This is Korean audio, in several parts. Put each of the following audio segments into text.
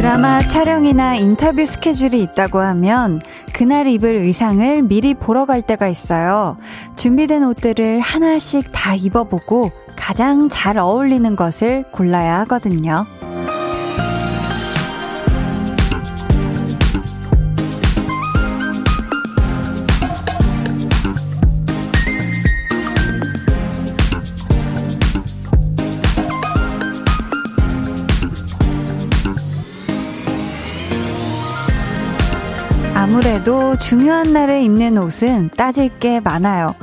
드라마 촬영이나 인터뷰 스케줄이 있다고 하면 그날 입을 의상을 미리 보러 갈 때가 있어요. 준비된 옷들을 하나씩 다 입어보고 가장 잘 어울리는 것을 골라야 하거든요. 아무래도 중요한 날에 입는 옷은 따질 게 많아요.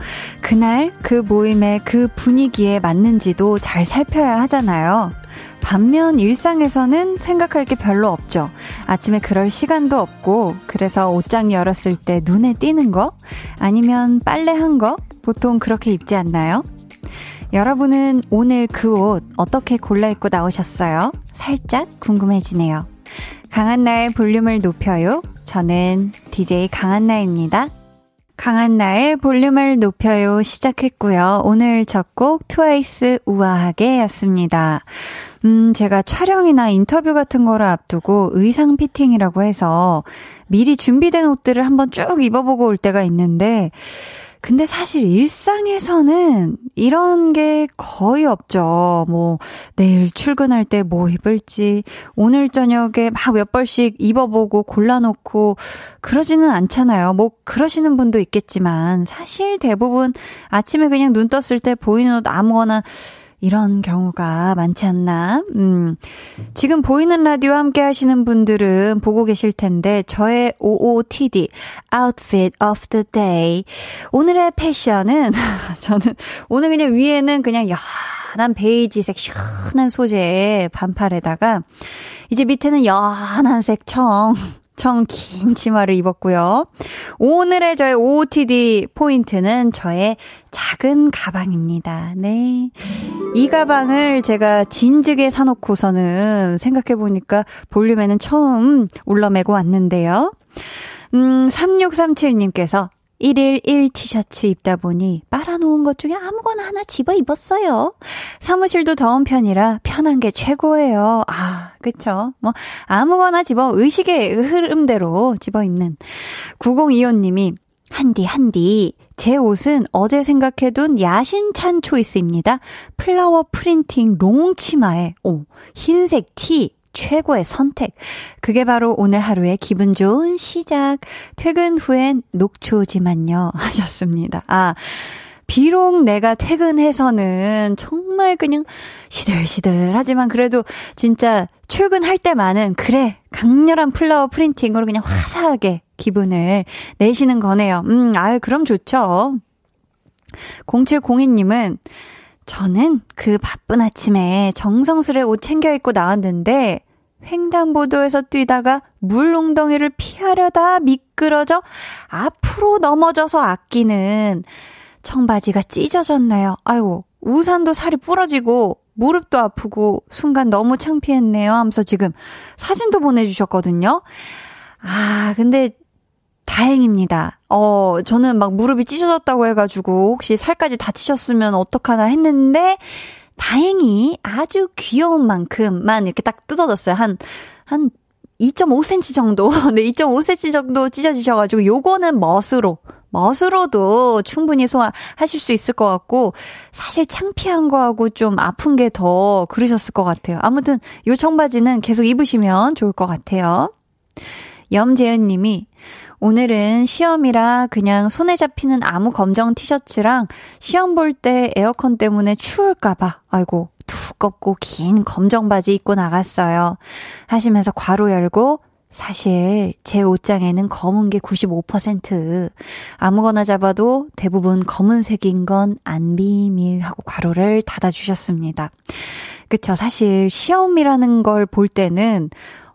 그날 그 모임의 그 분위기에 맞는지도 잘 살펴야 하잖아요. 반면 일상에서는 생각할 게 별로 없죠. 아침에 그럴 시간도 없고, 그래서 옷장 열었을 때 눈에 띄는 거? 아니면 빨래 한 거? 보통 그렇게 입지 않나요? 여러분은 오늘 그 옷 어떻게 골라 입고 나오셨어요? 살짝 궁금해지네요. 강한나의 볼륨을 높여요. 저는 DJ 강한나입니다. 강한 나의 볼륨을 높여요 시작했고요. 오늘 첫 곡 트와이스 우아하게 였습니다. 음, 제가 촬영이나 인터뷰 같은 거를 앞두고 의상 피팅이라고 해서 미리 준비된 옷들을 한번 쭉 입어보고 올 때가 있는데, 근데 사실 일상에서는 이런 게 거의 없죠. 뭐, 내일 출근할 때 뭐 입을지, 오늘 저녁에 막 몇 벌씩 입어보고 골라놓고, 그러지는 않잖아요. 뭐, 그러시는 분도 있겠지만, 사실 대부분 아침에 그냥 눈 떴을 때 보이는 옷 아무거나 이런 경우가 많지 않나. 음. 지금 보이는 라디오 함께 하시는 분들은 보고 계실 텐데, 저의 OOTD, Outfit of the Day. 오늘의 패션은, 저는, 오늘 그냥 위에는 그냥 연한 베이지색 시원한 소재의 반팔에다가, 이제 밑에는 연한 색 청, 청 긴 치마를 입었고요. 오늘의 저의 OOTD 포인트는 저의 작은 가방입니다. 네. 이 가방을 제가 진즉에 사놓고서는 생각해보니까 볼륨에는 처음 울러매고 왔는데요. 음, 3637님께서 1일 1 티셔츠 입다 보니 빨아놓은 것 중에 아무거나 하나 집어 입었어요. 사무실도 더운 편이라 편한 게 최고예요. 아, 그쵸. 뭐, 아무거나 집어, 의식의 흐름대로 집어 입는. 9025님이, 한디, 한디. 제 옷은 어제 생각해둔 야심찬 choice입니다. flower printing 롱 치마에, 오, 흰색 티, 최고의 선택. 그게 바로 오늘 하루의 기분 좋은 시작. 퇴근 후엔 녹초지만요. 하셨습니다. 아, 비록 내가 퇴근해서는 정말 그냥 시들시들 하지만 그래도 진짜 출근할 때만은 그래, 강렬한 플라워 프린팅으로 그냥 화사하게 기분을 내시는 거네요. 음, 아유, 그럼 좋죠. 0702님은 저는 그 바쁜 아침에 정성스레 옷 챙겨 입고 나왔는데 횡단보도에서 뛰다가 물웅덩이를 피하려다 미끄러져 앞으로 넘어져서 아끼는 청바지가 찢어졌네요. 아이고, 우산도 살이 부러지고 무릎도 아프고 순간 너무 창피했네요 하면서 지금 사진도 보내주셨거든요. 아, 근데 다행입니다. 어, 저는 막 무릎이 찢어졌다고 해가지고 혹시 살까지 다치셨으면 어떡하나 했는데 다행히 아주 귀여운 만큼만 이렇게 딱 뜯어졌어요. 한, 한 2.5cm 정도. 네, 2.5cm 정도 찢어지셔가지고 요거는 멋으로, 멋으로도 충분히 소화하실 수 있을 것 같고, 사실 창피한 거하고 좀 아픈 게 더 그러셨을 것 같아요. 아무튼 요 청바지는 계속 입으시면 좋을 것 같아요. 염재은 님이, 오늘은 시험이라 그냥 손에 잡히는 아무 검정 티셔츠랑 시험 볼 때 에어컨 때문에 추울까봐, 아이고, 두껍고 긴 검정 바지 입고 나갔어요. 하시면서 괄호 열고, 사실 제 옷장에는 검은 게 95%. 아무거나 잡아도 대부분 검은색인 건 안 비밀 하고 괄호를 닫아주셨습니다. 그쵸. 사실 시험이라는 걸 볼 때는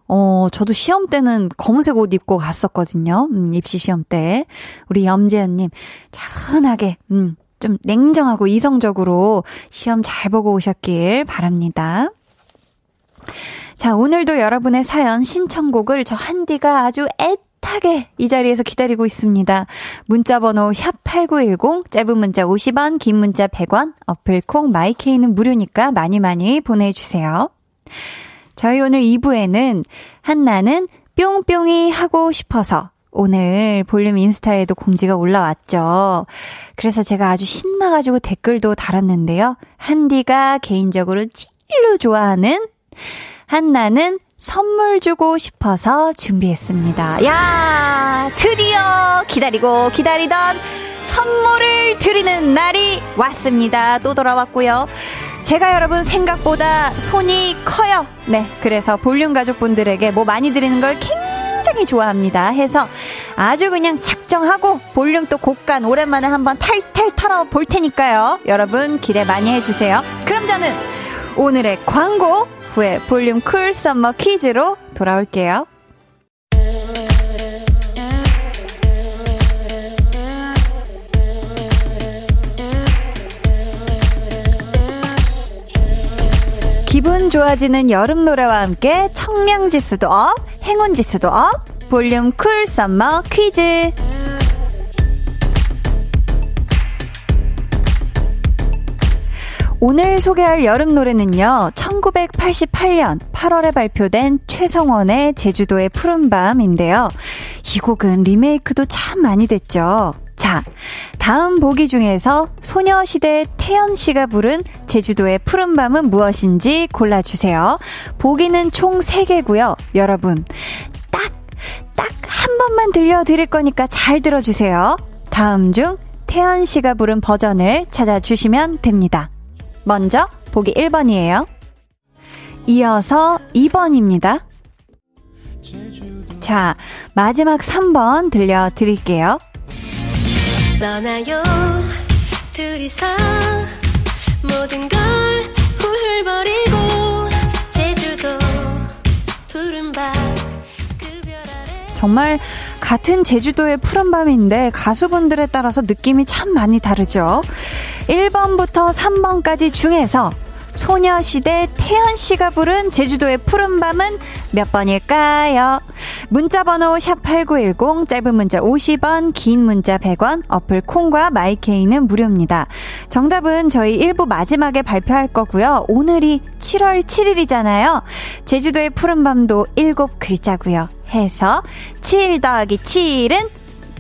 어, 저도 시험 때는 검은색 옷 입고 갔었거든요. 음, 입시 시험 때. 우리 염재현님, 차분하게, 음, 좀 냉정하고 이성적으로 시험 잘 보고 오셨길 바랍니다. 자, 오늘도 여러분의 사연 신청곡을 저 한디가 아주 애타게 이 자리에서 기다리고 있습니다. 문자 번호 샵8910, 짧은 문자 50원, 긴 문자 100원, 어플 콩 마이케이는 무료니까 많이 많이 보내 주세요. 저희 오늘 2부에는 한나는 뿅뿅이 하고 싶어서 오늘 볼륨 인스타에도 공지가 올라왔죠. 그래서 제가 아주 신나가지고 댓글도 달았는데요. 한디가 개인적으로 찔로 좋아하는 한나는 선물 주고 싶어서 준비했습니다. 야, 드디어 기다리고 기다리던 선물을 드리는 날이 왔습니다. 또 돌아왔고요. 제가 여러분 생각보다 손이 커요. 네, 그래서 볼륨 가족분들에게 뭐 많이 드리는 걸 굉장히 좋아합니다. 해서 아주 그냥 작정하고 볼륨 또 곳간 오랜만에 한번 탈탈 털어 볼 테니까요. 여러분 기대 많이 해주세요. 그럼 저는 오늘의 광고 후에 볼륨 cool summer 퀴즈로 돌아올게요. 기분 좋아지는 여름 노래와 함께 청량 지수도 up, 행운 지수도 up, 볼륨 cool summer 퀴즈. 오늘 소개할 여름 노래는요, 1988년 8월에 발표된 최성원의 제주도의 푸른밤인데요. 이 곡은 리메이크도 참 많이 됐죠. 자, 다음 보기 중에서 소녀시대 태연 씨가 부른 제주도의 푸른 밤은 무엇인지 골라주세요. 보기는 총 3개고요. 여러분, 딱, 딱 한 번만 들려드릴 거니까 잘 들어주세요. 다음 중 태연 씨가 부른 버전을 찾아주시면 됩니다. 먼저 보기 1번이에요. 이어서 2번입니다. 자, 마지막 3번 들려드릴게요. 떠나요, 둘이서 모든 걸 훌훌 버리고 제주도 푸른밤 그 정말 같은 제주도의 푸른 밤인데 가수분들에 따라서 느낌이 참 많이 다르죠. 1번부터 3번까지 중에서 소녀시대 태연 씨가 부른 제주도의 푸른 밤은 몇 번일까요? 문자 번호 샵8910, 짧은 문자 50원, 긴 문자 100원, 어플 콩과 마이케이는 무료입니다. 정답은 저희 1부 마지막에 발표할 거고요. 오늘이 7월 7일이잖아요. 제주도의 푸른밤도 7 글자고요. 해서 7 더하기 7은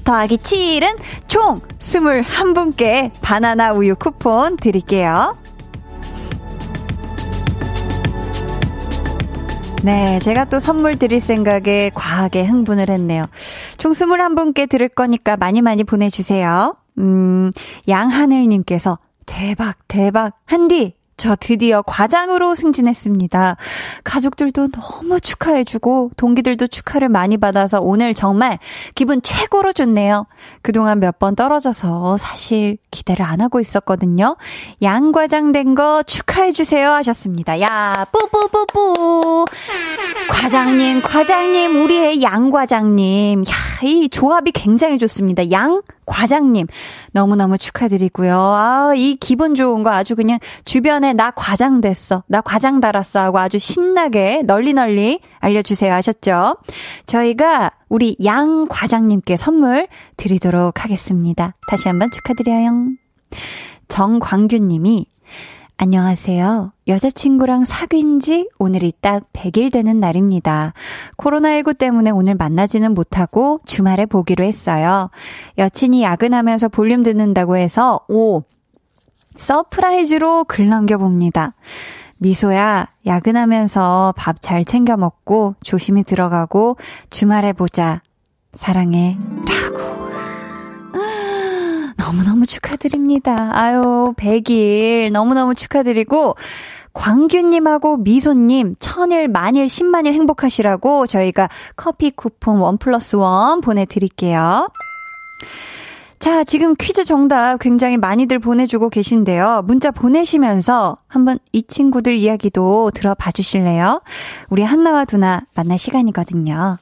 더하기 7은 총 21분께 바나나 우유 쿠폰 드릴게요. 네, 제가 또 선물 드릴 생각에 과하게 흥분을 했네요. 총 21분께 드릴 거니까 많이 많이 보내주세요. 음, 양하늘님께서 대박, 대박. 한디, 저 드디어 과장으로 승진했습니다. 가족들도 너무 축하해주고 동기들도 축하를 많이 받아서 오늘 정말 기분 최고로 좋네요. 그동안 몇 번 떨어져서 사실 기대를 안 하고 있었거든요. 양 과장 된 거 축하해주세요 하셨습니다. 야, 뿌뿌뿌뿌. 과장님, 과장님, 우리의 양 과장님. 야, 이 조합이 굉장히 좋습니다. 양 과장님. 너무너무 축하드리고요. 아, 이 기분 좋은 거 아주 그냥 주변에 나 과장 됐어. 나 과장 달았어. 하고 아주 신나게 널리 널리 알려 주세요. 하셨죠? 저희가 우리 양 과장님께 선물 드리도록 하겠습니다. 다시 한번 축하드려요. 정광규 님이 안녕하세요. 여자친구랑 사귄 지 오늘이 딱 100일 되는 날입니다. 코로나19 때문에 오늘 만나지는 못하고 주말에 보기로 했어요. 여친이 야근하면서 볼륨 듣는다고 해서, 오, surprise로 글 남겨봅니다. 미소야, 야근하면서 밥 잘 챙겨 먹고 조심히 들어가고 주말에 보자. 사랑해. 라고. 너무너무 축하드립니다. 아유, 100일 너무너무 축하드리고, 광규님하고 미소님, 천일, 만일, 십만일 행복하시라고 저희가 커피 쿠폰 원 플러스 원 보내드릴게요. 자, 지금 퀴즈 정답 굉장히 많이들 보내주고 계신데요. 문자 보내시면서 한번 이 친구들 이야기도 들어봐 주실래요? 우리 한나와 두나 만날 시간이거든요.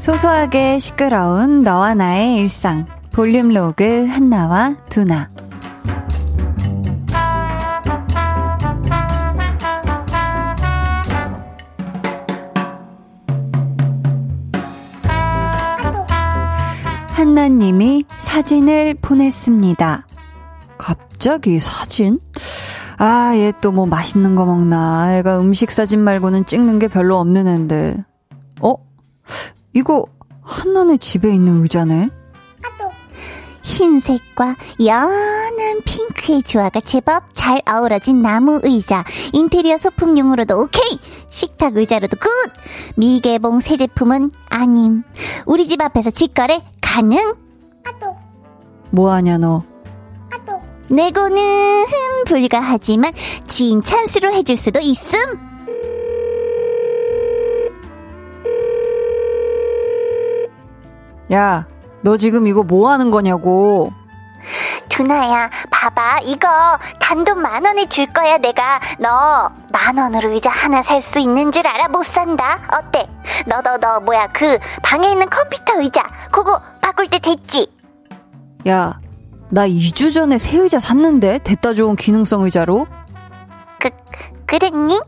소소하게 시끄러운 너와 나의 일상. 볼륨 로그 한나와 두나. 한나님이 사진을 보냈습니다. 갑자기 사진? 아, 얘 또 뭐 맛있는 거 먹나. 애가 음식 사진 말고는 찍는 게 별로 없는 앤데. 어? 이거 한나네 집에 있는 의자네? 흰색과 연한 핑크의 조화가 제법 잘 어우러진 나무 의자. 인테리어 소품용으로도 오케이! 식탁 의자로도 good! 미개봉 새 제품은 아님. 우리 집 앞에서 직거래 가능? 뭐하냐, 너? nego는 불가하지만 지인 찬스로 해줄 수도 있음. 야, 너 지금 이거 뭐 하는 거냐고. 두나야, 봐봐. 이거 단돈 만 원에 줄 거야, 내가. 너 만 원으로 의자 하나 살 수 있는 줄 알아? 못 산다. 어때? 너, 너, 너, 뭐야. 그 방에 있는 컴퓨터 의자. 그거 바꿀 때 됐지? 야, 나 2주 전에 새 의자 샀는데? 됐다 좋은 기능성 의자로? 그, 그랬니?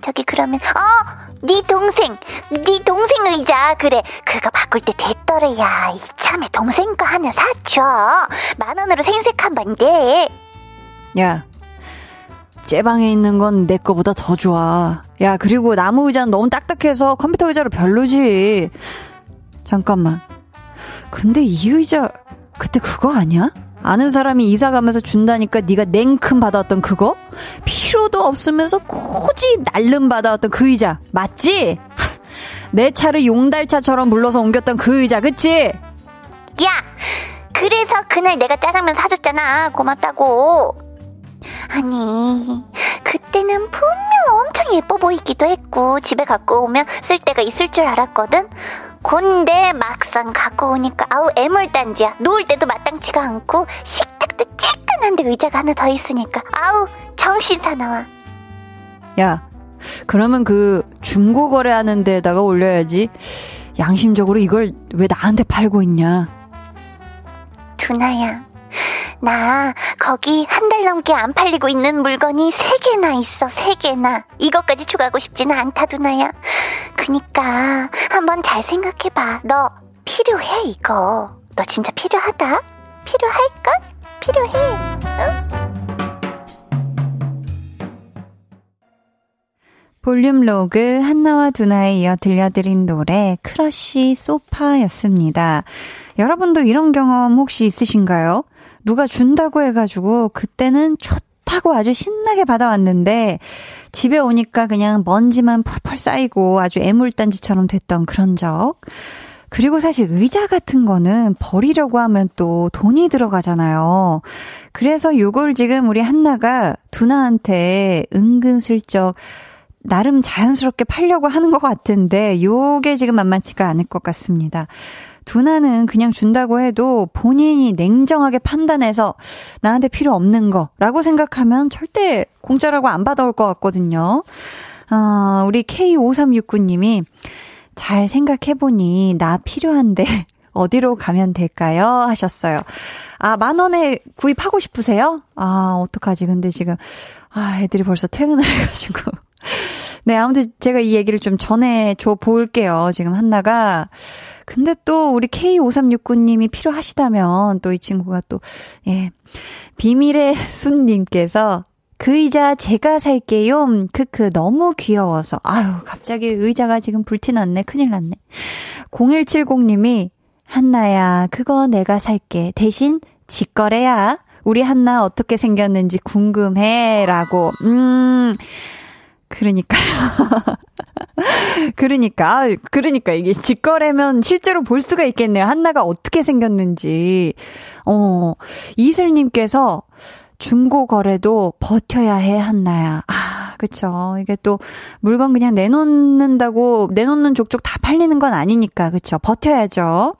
저기 그러면, 어! 네 동생, 네 동생 의자. 그래 그거 바꿀 때 됐더래 야 이참에 동생 거 하나 사줘. 만 원으로 생색한 반데 야 제 방에 있는 건 내 거보다 더 좋아. 야 그리고 나무 의자는 너무 딱딱해서 컴퓨터 의자로 별로지. 잠깐만. 근데 이 의자 그때 그거 아니야? 아는 사람이 이사 가면서 준다니까 네가 냉큼 받아왔던 그거? 필요도 없으면서 굳이 날름 받아왔던 그 의자 맞지? 내 차를 용달차처럼 불러서 옮겼던 그 의자 그치? 야 그래서 그날 내가 짜장면 사줬잖아 고맙다고 아니 그때는 분명 엄청 예뻐 보이기도 했고 집에 갖고 오면 쓸 데가 있을 줄 알았거든 곤데 막상 갖고 오니까 아우 애물단지야. 누울 때도 마땅치가 않고 식탁도 쬐끈한데 의자가 하나 더 있으니까 아우 정신 사나워 야 그러면 그 중고 거래하는 데다가 올려야지 양심적으로 이걸 왜 나한테 팔고 있냐? 두나야 나 거기 한 달 넘게 안 팔리고 있는 물건이 세 개나 있어 세 개나. 이것까지 추가하고 싶지는 않다 두나야. 그니까 한번 잘 생각해봐. 너 필요해 이거? 너 진짜 필요하다? 필요할걸? 필요해. 응? 볼륨 로그 한나와 두나에 이어 들려드린 노래 크러쉬 소파였습니다. 여러분도 이런 경험 혹시 있으신가요? 누가 준다고 해가지고 그때는 좋다고 아주 신나게 받아왔는데 집에 오니까 그냥 먼지만 펄펄 쌓이고 아주 애물단지처럼 됐던 그런 적. 그리고 사실 의자 같은 거는 버리려고 하면 또 돈이 들어가잖아요. 그래서 요걸 지금 우리 한나가 두나한테 은근슬쩍 나름 자연스럽게 팔려고 하는 것 같은데 요게 지금 만만치가 않을 것 같습니다. 두나는 그냥 준다고 해도 본인이 냉정하게 판단해서 나한테 필요 없는 거라고 생각하면 절대 공짜라고 안 받아올 것 같거든요. 어, 우리 K5369님이 잘 생각해보니 나 필요한데 어디로 가면 될까요? 하셨어요. 아, 만 원에 구입하고 싶으세요? 아, 어떡하지. 근데 지금, 아, 애들이 벌써 퇴근을 해가지고. 네, 아무튼 제가 이 얘기를 좀 전해줘 볼게요. 지금 한나가. 근데 또 우리 K5369님이 필요하시다면 또 이 친구가 또, 예. 비밀의 순님께서 그 의자 제가 살게요. 크크, 너무 귀여워서. 아유, 갑자기 의자가 지금 불티났네. 큰일 났네. 0170님이, 한나야, 그거 내가 살게. 대신 직거래야. 우리 한나 어떻게 생겼는지 궁금해. 라고. 음, 그러니까요. 그러니까, 그러니까 이게 직거래면 실제로 볼 수가 있겠네요. 한나가 어떻게 생겼는지. 어, 이슬님께서 중고 거래도 버텨야 해, 한나야. 아, 그쵸. 이게 또 물건 그냥 내놓는다고, 내놓는 족족 다 팔리는 건 아니니까, 그쵸. 버텨야죠.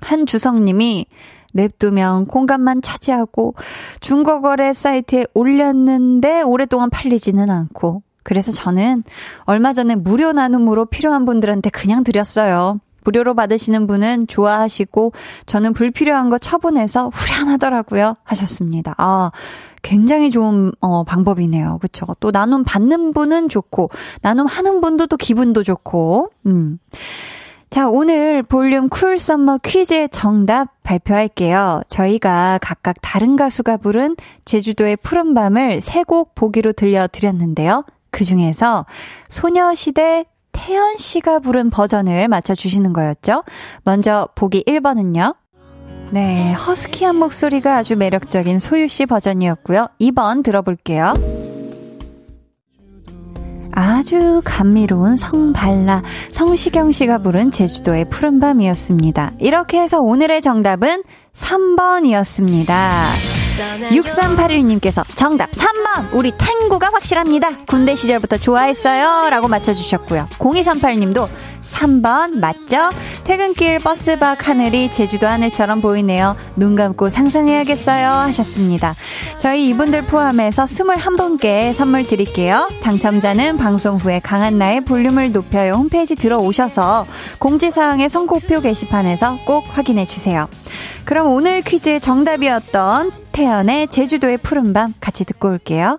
한주성님이 냅두면 공간만 차지하고 중고거래 사이트에 올렸는데 오랫동안 팔리지는 않고 그래서 저는 얼마 전에 무료 나눔으로 필요한 분들한테 그냥 드렸어요. 무료로 받으시는 분은 좋아하시고 저는 불필요한 거 처분해서 후련하더라고요. 하셨습니다. 아, 굉장히 좋은 어, 방법이네요. 그쵸? 또 나눔 받는 분은 좋고 나눔 하는 분도 또 기분도 좋고. 음. 자, 오늘 볼륨 cool summer 퀴즈의 정답 발표할게요. 저희가 각각 다른 가수가 부른 제주도의 푸른 밤을 세 곡 보기로 들려드렸는데요. 그 중에서 소녀시대 태연 씨가 부른 버전을 맞춰주시는 거였죠. 먼저 보기 1번은요. 네, 허스키한 목소리가 아주 매력적인 소유 씨 버전이었고요. 2번 들어볼게요. 아주 감미로운 성발라 성시경 씨가 부른 제주도의 푸른밤이었습니다. 이렇게 해서 오늘의 정답은 3번이었습니다. 6381님께서 정답 3번! 우리 탱구가 확실합니다. 군대 시절부터 좋아했어요. 라고 맞춰주셨고요. 0238님도 3번 맞죠? 퇴근길 버스 밖 하늘이 제주도 하늘처럼 보이네요. 눈 감고 상상해야겠어요. 하셨습니다. 저희 이분들 포함해서 21분께 선물 드릴게요. 당첨자는 방송 후에 강한나의 볼륨을 높여요 홈페이지 들어오셔서 공지사항의 선곡표 게시판에서 꼭 확인해 주세요. 그럼 오늘 퀴즈 정답이었던 태연의 제주도의 푸른밤 같이 듣고 올게요.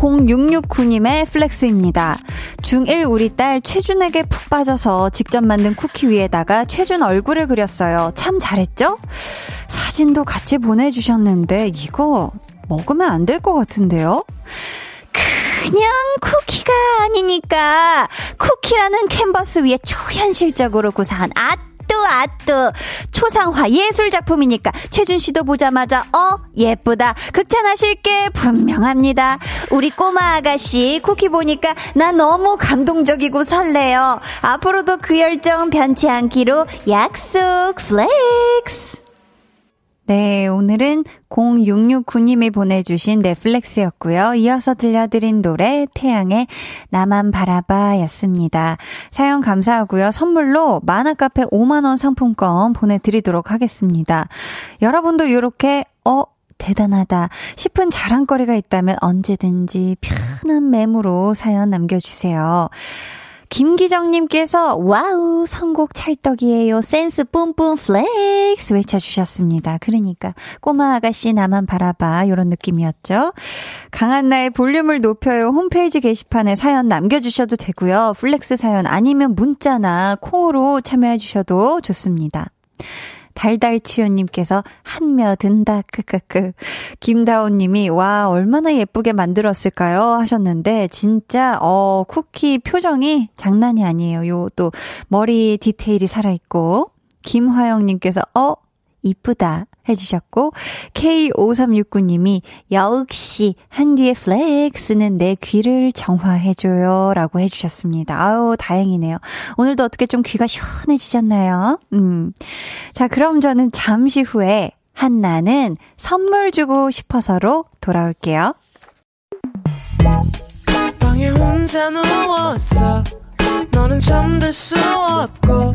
0669님의 flex입니다. 중1 우리 딸 최준에게 푹 빠져서 직접 만든 쿠키 위에다가 최준 얼굴을 그렸어요. 참 잘했죠? 사진도 같이 보내주셨는데 이거 먹으면 안 될 것 같은데요? 그냥 쿠키가 아니니까 쿠키라는 캔버스 위에 초현실적으로 구사한 아 아뚜 아뚜 초상화 예술 작품이니까 최준 씨도 보자마자 어 예쁘다 극찬하실 게 분명합니다. 우리 꼬마 아가씨 쿠키 보니까 나 너무 감동적이고 설레요. 앞으로도 그 열정 변치 않기로 약속 flex. 네, 오늘은 0669님이 보내주신 네 flex였고요. 이어서 들려드린 노래 태양의 나만 바라봐 였습니다. 사연 감사하고요. 선물로 만화카페 5만원 상품권 보내드리도록 하겠습니다. 여러분도 이렇게 어 대단하다 싶은 자랑거리가 있다면 언제든지 편한 메모로 사연 남겨주세요. 김기정님께서 wow 선곡 찰떡이에요 센스 뿜뿜 flex 외쳐주셨습니다. 그러니까 꼬마 아가씨 나만 바라봐 이런 느낌이었죠. 강한나의 볼륨을 높여요 홈페이지 게시판에 사연 남겨주셔도 되고요. flex 사연 아니면 문자나 콩으로 참여해 주셔도 좋습니다. 달달치요님께서 한며든다, 크크크. 김다온님이, 와, 얼마나 예쁘게 만들었을까요? 하셨는데, 진짜, 어, 쿠키 표정이 장난이 아니에요. 요, 또, 머리 디테일이 살아있고. 김화영님께서, 어, 이쁘다. 해주셨고, K5369님이, 역시, 한디의 flex는 내 귀를 정화해줘요. 라고 해주셨습니다. 아우, 다행이네요. 오늘도 어떻게 좀 귀가 시원해지셨나요? 음. 자, 그럼 저는 잠시 후에 한나는 선물 주고 싶어서로 돌아올게요. 방에 혼자 누웠어. 너는 잠들 수 없고,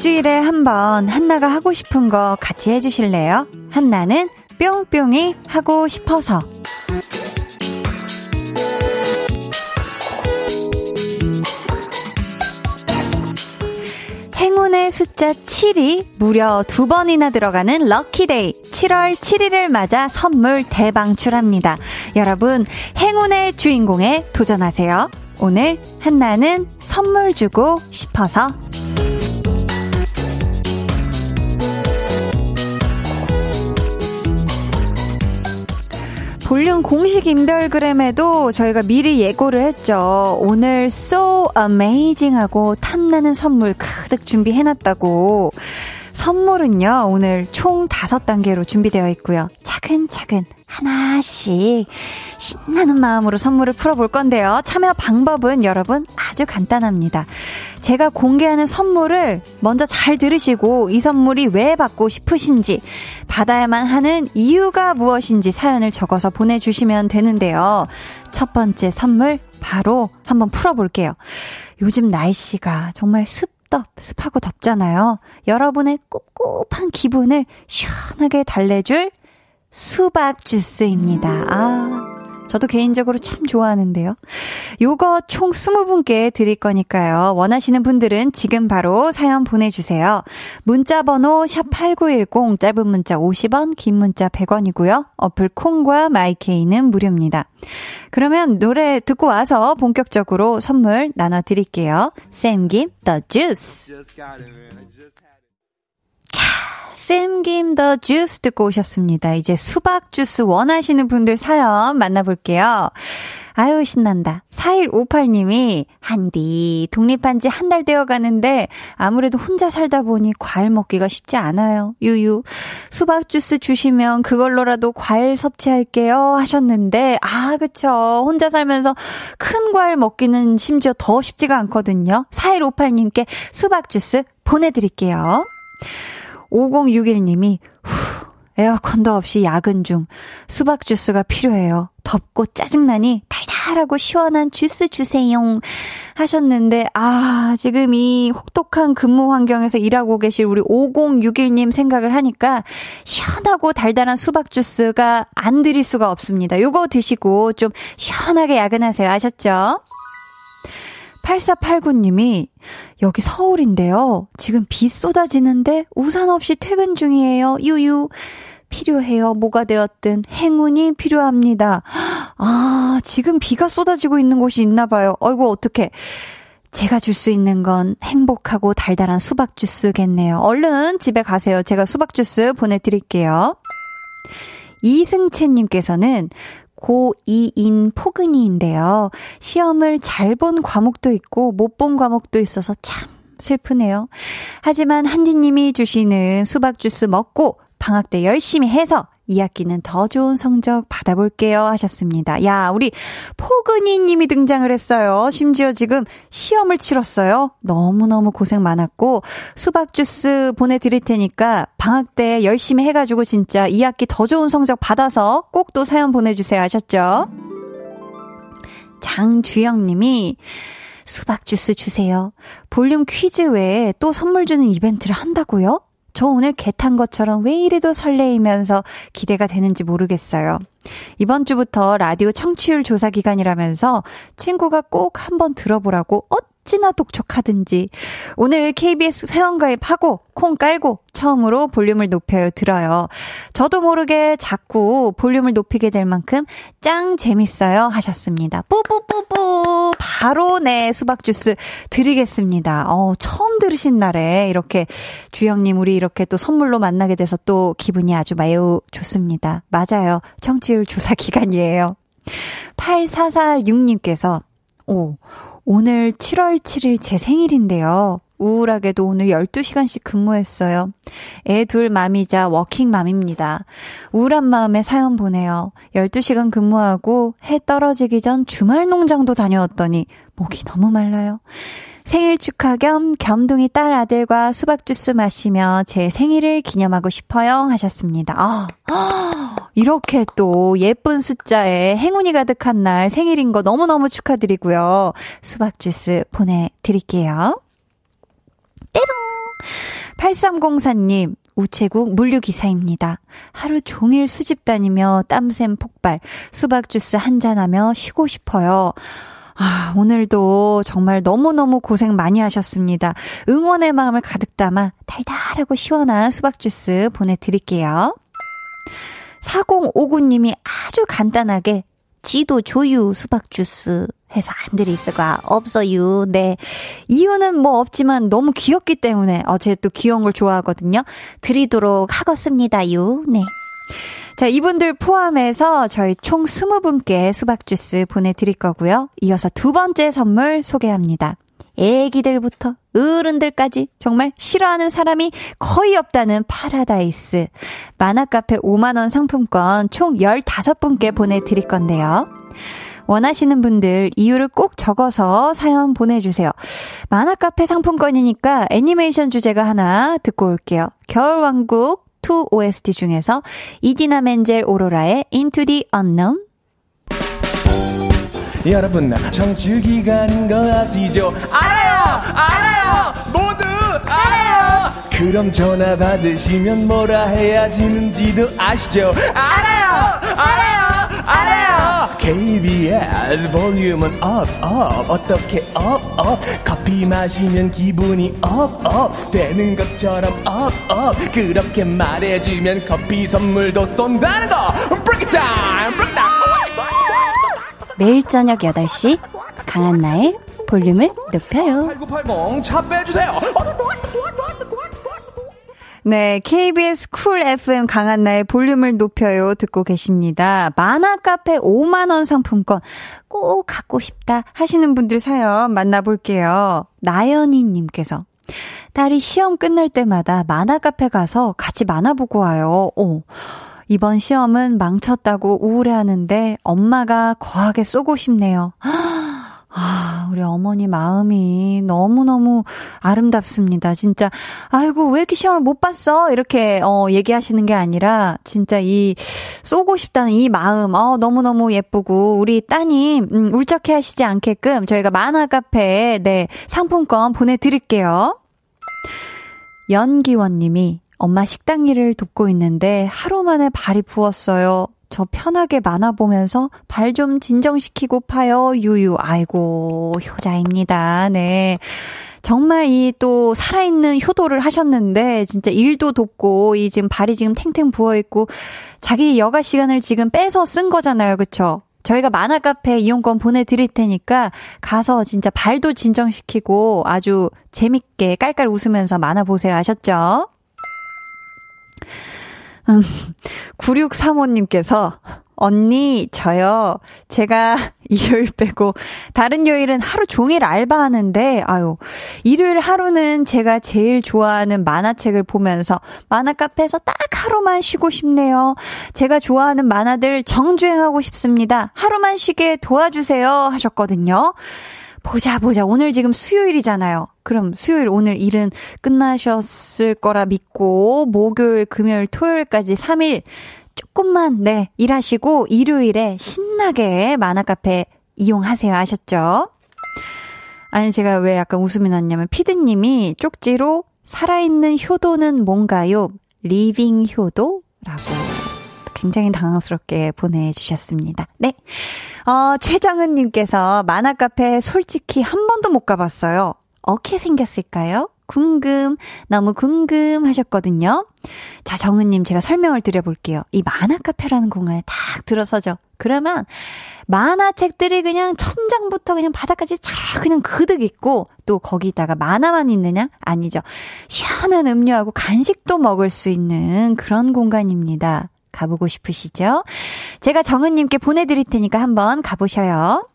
일주일에 한 번 한나가 하고 싶은 거 같이 해주실래요? 한나는 뿅뿅이 하고 싶어서. 행운의 숫자 7이 무려 두 번이나 들어가는 럭키데이 7월 7일을 맞아 선물 대방출합니다. 여러분 행운의 주인공에 도전하세요. 오늘 한나는 선물 주고 싶어서 볼륨 공식 인별그램에도 저희가 미리 예고를 했죠. 오늘 so amazing 하고 탐나는 선물 가득 준비해놨다고. 선물은요, 오늘 총 다섯 단계로 준비되어 있고요. 차근차근 하나씩 신나는 마음으로 선물을 풀어볼 건데요. 참여 방법은 여러분 아주 간단합니다. 제가 공개하는 선물을 먼저 잘 들으시고 이 선물이 왜 받고 싶으신지 받아야만 하는 이유가 무엇인지 사연을 적어서 보내주시면 되는데요. 첫 번째 선물 바로 한번 풀어볼게요. 요즘 날씨가 정말 습 덥, 습하고 덥잖아요. 여러분의 꿉꿉한 기분을 시원하게 달래줄 수박 주스입니다. 아. 저도 개인적으로 참 좋아하는데요. 요거 총 20분께 드릴 거니까요. 원하시는 분들은 지금 바로 사연 보내주세요. 문자 번호 샵8910 짧은 문자 50원, 긴 문자 100원이고요. 어플 콩과 마이케이는 무료입니다. 그러면 노래 듣고 와서 본격적으로 선물 나눠드릴게요. 쌤김 더 주스. 쌤김 더 주스 듣고 오셨습니다. 이제 수박 주스 원하시는 분들 사연 만나볼게요. 아유, 신난다. 4158님이, 한디, 독립한 지 한 달 되어 가는데, 아무래도 혼자 살다 보니 과일 먹기가 쉽지 않아요. 유유. 수박 주스 주시면 그걸로라도 과일 섭취할게요. 하셨는데, 아, 그쵸. 혼자 살면서 큰 과일 먹기는 심지어 더 쉽지가 않거든요. 4158님께 수박 주스 보내드릴게요. 5061님이 후, 에어컨도 없이 야근 중 수박 주스가 필요해요. 덥고 짜증나니 달달하고 시원한 주스 주세요. 하셨는데, 아, 지금 이 혹독한 근무 환경에서 일하고 계실 우리 5061님 생각을 하니까 시원하고 달달한 수박 주스가 안 드릴 수가 없습니다. 요거 드시고 좀 시원하게 야근하세요. 아셨죠? 8489님이 여기 서울인데요. 지금 비 쏟아지는데 우산 없이 퇴근 중이에요. 유유. 필요해요. 뭐가 되었든 행운이 필요합니다. 아, 지금 비가 쏟아지고 있는 곳이 있나 봐요. 어이구, 어떡해. 제가 줄 수 있는 건 행복하고 달달한 수박 주스겠네요. 얼른 집에 가세요. 제가 수박 주스 보내드릴게요. 이승채님께서는 고2인 포근이인데요. 시험을 잘 본 과목도 있고 못 본 과목도 있어서 참 슬프네요. 하지만 한디님이 주시는 수박 주스 먹고 방학 때 열심히 해서 2학기는 더 좋은 성적 받아볼게요 하셨습니다. 야, 우리 포근이 님이 등장을 했어요. 심지어 지금 시험을 치렀어요. 너무너무 고생 많았고 수박 주스 보내드릴 테니까 방학 때 열심히 해가지고 진짜 2학기 더 좋은 성적 받아서 꼭 또 사연 보내주세요 하셨죠? 장주영 님이 수박 주스 주세요. 볼륨 퀴즈 외에 또 선물 주는 이벤트를 한다고요? 저 오늘 개 탄 것처럼 왜 이리도 설레이면서 기대가 되는지 모르겠어요. 이번 주부터 라디오 청취율 조사 기간이라면서 친구가 꼭 한번 들어보라고 어찌나 독촉하든지 오늘 KBS 회원 가입하고 콩 깔고 처음으로 볼륨을 높여요 들어요. 저도 모르게 자꾸 볼륨을 높이게 될 만큼 짱 재밌어요 하셨습니다. 뿌뿌뿌뿌 바로 내 수박 주스 드리겠습니다. 어, 처음 들으신 날에 이렇게 주영님 우리 이렇게 또 선물로 만나게 돼서 또 기분이 아주 매우 좋습니다. 맞아요. 청취율 조사 기간이에요. 8446님께서 오 오늘 7월 7일 제 생일인데요. 우울하게도 오늘 12시간씩 근무했어요. 애 둘 맘이자 워킹맘입니다. 우울한 마음에 사연 보내요. 12시간 근무하고 해 떨어지기 전 주말 농장도 다녀왔더니 목이 너무 말라요. 생일 축하 겸 겸둥이 딸 아들과 수박 주스 마시며 제 생일을 기념하고 싶어요 하셨습니다. 아, 이렇게 또 예쁜 숫자에 행운이 가득한 날 생일인 거 너무너무 축하드리고요. 수박 주스 보내드릴게요. 때롱! 8304님, 우체국 물류기사입니다. 하루 종일 수집 다니며 땀샘 폭발, 수박 주스 한잔하며 쉬고 싶어요. 아, 오늘도 정말 너무너무 고생 많이 하셨습니다. 응원의 마음을 가득 담아 달달하고 시원한 수박 주스 보내드릴게요. 4059님이 아주 간단하게 지도 조유 수박 주스 해서 안 드릴 수가 없어요. 네. 이유는 뭐 없지만 너무 귀엽기 때문에, 어, 제 또 귀여운 걸 좋아하거든요. 드리도록 하겠습니다요. 네. 자, 이분들 포함해서 저희 총 20분께 수박 주스 보내드릴 거고요. 이어서 두 번째 선물 소개합니다. 애기들부터 어른들까지 정말 싫어하는 사람이 거의 없다는 파라다이스. 만화카페 5만원 상품권 총 15분께 보내드릴 건데요. 원하시는 분들 이유를 꼭 적어서 사연 보내주세요. 만화카페 상품권이니까 애니메이션 주제가 하나 듣고 올게요. 겨울왕국 2 OST 중에서 이디나 멘젤 오로라의 Into the Unknown 여러분 청취 기간인 거 아시죠? 알아요! 알아요! 모두 알아요! 그럼 전화 받으시면 뭐라 해야 되는지도 아시죠? 알아요! 알아요! 알아요! KBS 볼륨은 up, up, 어떻게 up, up? 커피 마시면 기분이 up, up, 되는 것처럼 up, up. 그렇게 말해주면 커피 선물도 쏜다는 거! Break it down! Break it down! 매일 저녁 8시 강한나의 볼륨을 높여요. 8980 차 빼주세요. 네, KBS 쿨 FM 강한나의 볼륨을 높여요 듣고 계십니다. 만화 카페 5만 원 상품권 꼭 갖고 싶다 하시는 분들 사연 만나볼게요. 나연이 님께서 딸이 시험 끝날 때마다 만화 카페 가서 같이 만화 보고 와요. 오. 이번 시험은 망쳤다고 우울해하는데 엄마가 거하게 쏘고 싶네요. 아, 우리 어머니 마음이 너무너무 아름답습니다. 진짜, 아이고, 왜 이렇게 시험을 못 봤어? 이렇게, 어, 얘기하시는 게 아니라, 진짜 이, 쏘고 싶다는 이 마음, 어, 너무너무 예쁘고, 우리 따님, 음, 울적해 하시지 않게끔 저희가 만화 카페에, 네, 상품권 보내드릴게요. 연기원 님이, 엄마 식당 일을 돕고 있는데 하루 만에 발이 부었어요. 저 편하게 만화 보면서 발 좀 진정시키고 파요. 유유. 아이고, 효자입니다. 네. 정말 이 또 살아있는 효도를 하셨는데, 진짜 일도 돕고, 이 지금 발이 지금 탱탱 부어 있고, 자기 여가 시간을 지금 빼서 쓴 거잖아요. 그쵸? 저희가 만화 카페 이용권 보내 드릴 테니까 가서 진짜 발도 진정시키고 아주 재밌게 깔깔 웃으면서 만화 보세요. 아셨죠? 음, 9635님께서, 언니, 저요, 제가 일요일 빼고, 다른 요일은 하루 종일 알바하는데, 아유, 일요일 하루는 제가 제일 좋아하는 만화책을 보면서 만화 카페에서 딱 하루만 쉬고 싶네요. 제가 좋아하는 만화들 정주행하고 싶습니다. 하루만 쉬게 도와주세요. 하셨거든요. 보자, 보자. 오늘 지금 수요일이잖아요. 그럼 수요일 오늘 일은 끝나셨을 거라 믿고, 목요일, 금요일, 토요일까지 3일 조금만, 네, 일하시고, 일요일에 신나게 만화카페 이용하세요. 아셨죠? 아니, 제가 왜 약간 웃음이 났냐면, 피디님이 쪽지로 살아있는 효도는 뭔가요? living 효도? 라고 굉장히 당황스럽게 보내주셨습니다. 네. 어, 최정은님께서 만화 카페 솔직히 한 번도 못 가봤어요. 어떻게 생겼을까요? 궁금, 너무 궁금 하셨거든요. 자, 정은님, 제가 설명을 드려볼게요. 이 만화 카페라는 공간에 딱 들어서죠. 그러면 만화책들이 그냥 천장부터 그냥 바닥까지 쫙 그냥 그득 있고 또 거기다가 만화만 있느냐? 아니죠. 시원한 음료하고 간식도 먹을 수 있는 그런 공간입니다. 가보고 싶으시죠? 제가 정은님께 보내드릴 테니까 한번 가보셔요.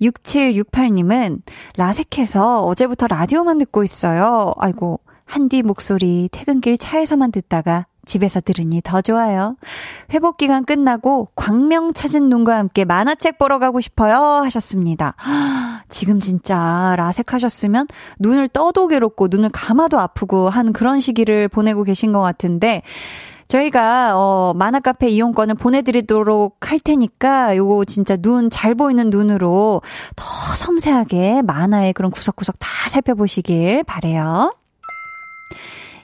6768님은 라섹해서 어제부터 라디오만 듣고 있어요. 아이고, 한디 목소리 퇴근길 차에서만 듣다가 집에서 들으니 더 좋아요. 회복 기간 끝나고 광명 찾은 눈과 함께 만화책 보러 가고 싶어요 하셨습니다. 지금 진짜 라섹하셨으면 눈을 떠도 괴롭고 눈을 감아도 아프고 한 그런 시기를 보내고 계신 것 같은데 저희가 어 만화 카페 이용권을 보내드리도록 할 테니까 요거 진짜 눈 잘 보이는 눈으로 더 섬세하게 만화의 그런 구석구석 다 살펴보시길 바래요.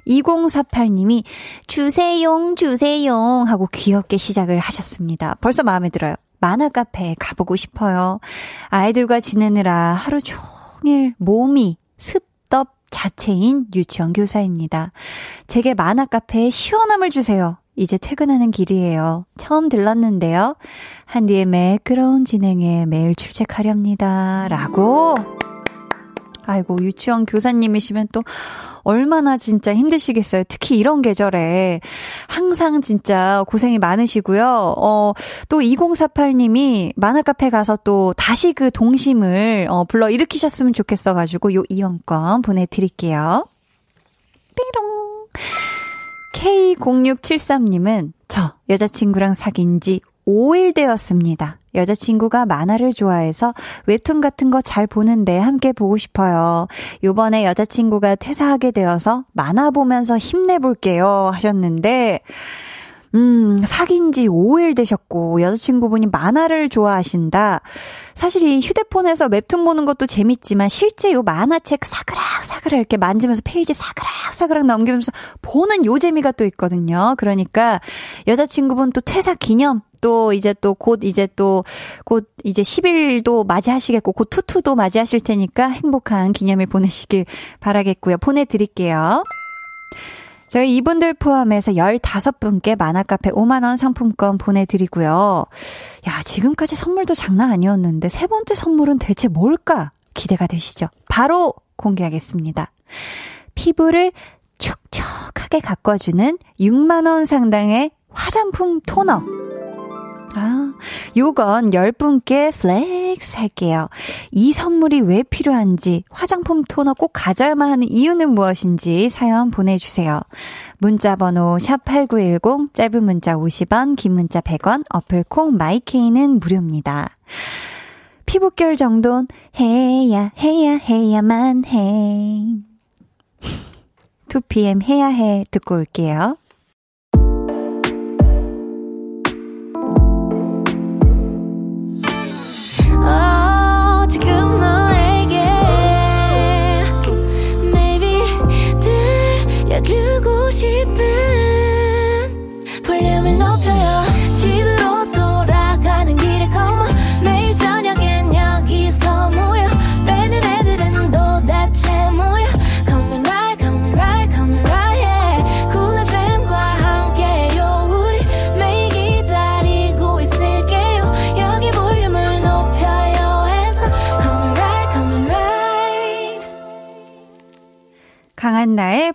2048님이 주세용 주세용 하고 귀엽게 시작을 하셨습니다. 벌써 마음에 들어요. 만화 카페에 가보고 싶어요. 아이들과 지내느라 하루 종일 몸이 습덥 자체인 유치원 교사입니다. 제게 만화 카페에 시원함을 주세요. 이제 퇴근하는 길이에요. 처음 들렀는데요. 한디의 매끄러운 진행에 매일 출첵하렵니다. 라고. 아이고, 유치원 교사님이시면 또 얼마나 진짜 힘드시겠어요. 특히 이런 계절에. 항상 진짜 고생이 많으시고요. 어, 또 2048님이 만화 카페 가서 또 다시 그 동심을 어, 불러 일으키셨으면 좋겠어 가지고 요 이용권 보내 드릴게요. 삐롱. K0673님은 저 여자친구랑 사귄 지 5일 되었습니다. 여자친구가 만화를 좋아해서 웹툰 같은 거 잘 보는데 함께 보고 싶어요. 요번에 여자친구가 퇴사하게 되어서 만화 보면서 힘내볼게요. 하셨는데, 음, 사귄 지 5일 되셨고, 여자친구분이 만화를 좋아하신다. 사실 이 휴대폰에서 웹툰 보는 것도 재밌지만, 실제 요 만화책 사그락사그락 이렇게 만지면서 페이지 사그락사그락 넘기면서 보는 요 재미가 또 있거든요. 그러니까, 여자친구분 또 퇴사 기념, 또 이제 또 곧 이제 또 곧 이제 10일도 맞이하시겠고 곧 투투도 맞이하실 테니까 행복한 기념일 보내시길 바라겠고요. 보내드릴게요. 저희 이분들 포함해서 15분께 만화카페 5만원 상품권 보내드리고요. 야, 지금까지 선물도 장난 아니었는데 세 번째 선물은 대체 뭘까? 기대가 되시죠? 바로 공개하겠습니다. 피부를 촉촉하게 가꿔주는 6만원 상당의 화장품 토너. 아, 요건 10분께 flex 할게요. 이 선물이 왜 필요한지, 화장품 토너 꼭 가져야만 하는 이유는 무엇인지 사연 보내주세요. 문자 번호 샵8910, 짧은 문자 50원, 긴 문자 100원, 어플콩 마이케이는 무료입니다. 피부결 정돈 해야, 해야, 해야만 해. 2pm 해야 해 듣고 올게요.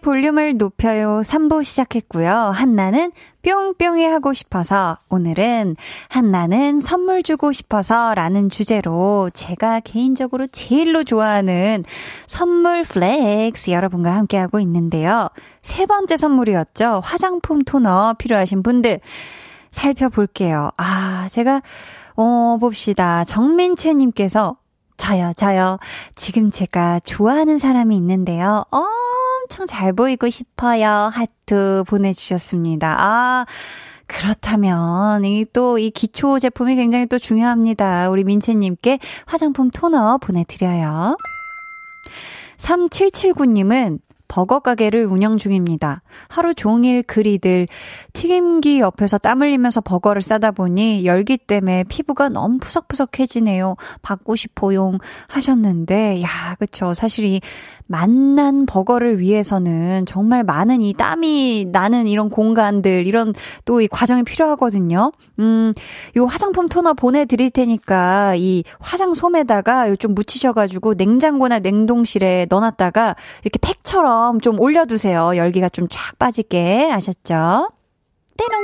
볼륨을 높여요 3부 시작했고요. 한나는 뿅뿅이 하고 싶어서 오늘은 한나는 선물 주고 싶어서 라는 주제로 제가 개인적으로 제일로 좋아하는 선물 flex 여러분과 함께하고 있는데요. 세 번째 선물이었죠. 화장품 토너 필요하신 분들 살펴볼게요. 아, 제가 어, 봅시다. 정민채님께서 저요, 저요. 지금 제가 좋아하는 사람이 있는데요. 엄청 잘 보이고 싶어요. 하트 보내주셨습니다. 아, 그렇다면, 이 또, 이 기초 제품이 굉장히 또 중요합니다. 우리 민채님께 화장품 토너 보내드려요. 3779님은 버거 가게를 운영 중입니다. 하루 종일 그리들 튀김기 옆에서 땀 흘리면서 버거를 싸다 보니 열기 때문에 피부가 너무 푸석푸석해지네요. 받고 싶어용 하셨는데 야, 그쵸. 사실 이 만난 버거를 위해서는 정말 많은 이 땀이 나는 이런 공간들, 이런 또 이 과정이 필요하거든요. 음, 요 화장품 토너 보내드릴 테니까 이 화장 솜에다가 좀 묻히셔가지고 냉장고나 냉동실에 넣어놨다가 이렇게 팩처럼 좀 올려두세요. 열기가 좀 쫙 빠지게. 아셨죠? 때롱!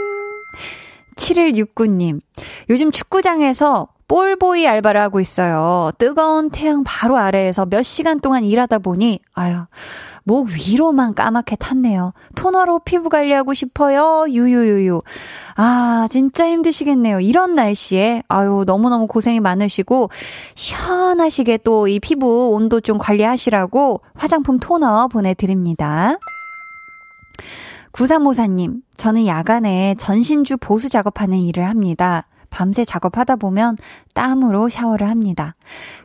7169님. 요즘 축구장에서 볼보이 알바를 하고 있어요. 뜨거운 태양 바로 아래에서 몇 시간 동안 일하다 보니, 아유, 목 위로만 까맣게 탔네요. 토너로 피부 관리하고 싶어요. 유유유유. 아, 진짜 힘드시겠네요. 이런 날씨에, 아유, 너무너무 고생이 많으시고, 시원하시게 또 이 피부 온도 좀 관리하시라고 화장품 토너 보내드립니다. 9354님, 저는 야간에 전신주 보수 작업하는 일을 합니다. 밤새 작업하다 보면 땀으로 샤워를 합니다.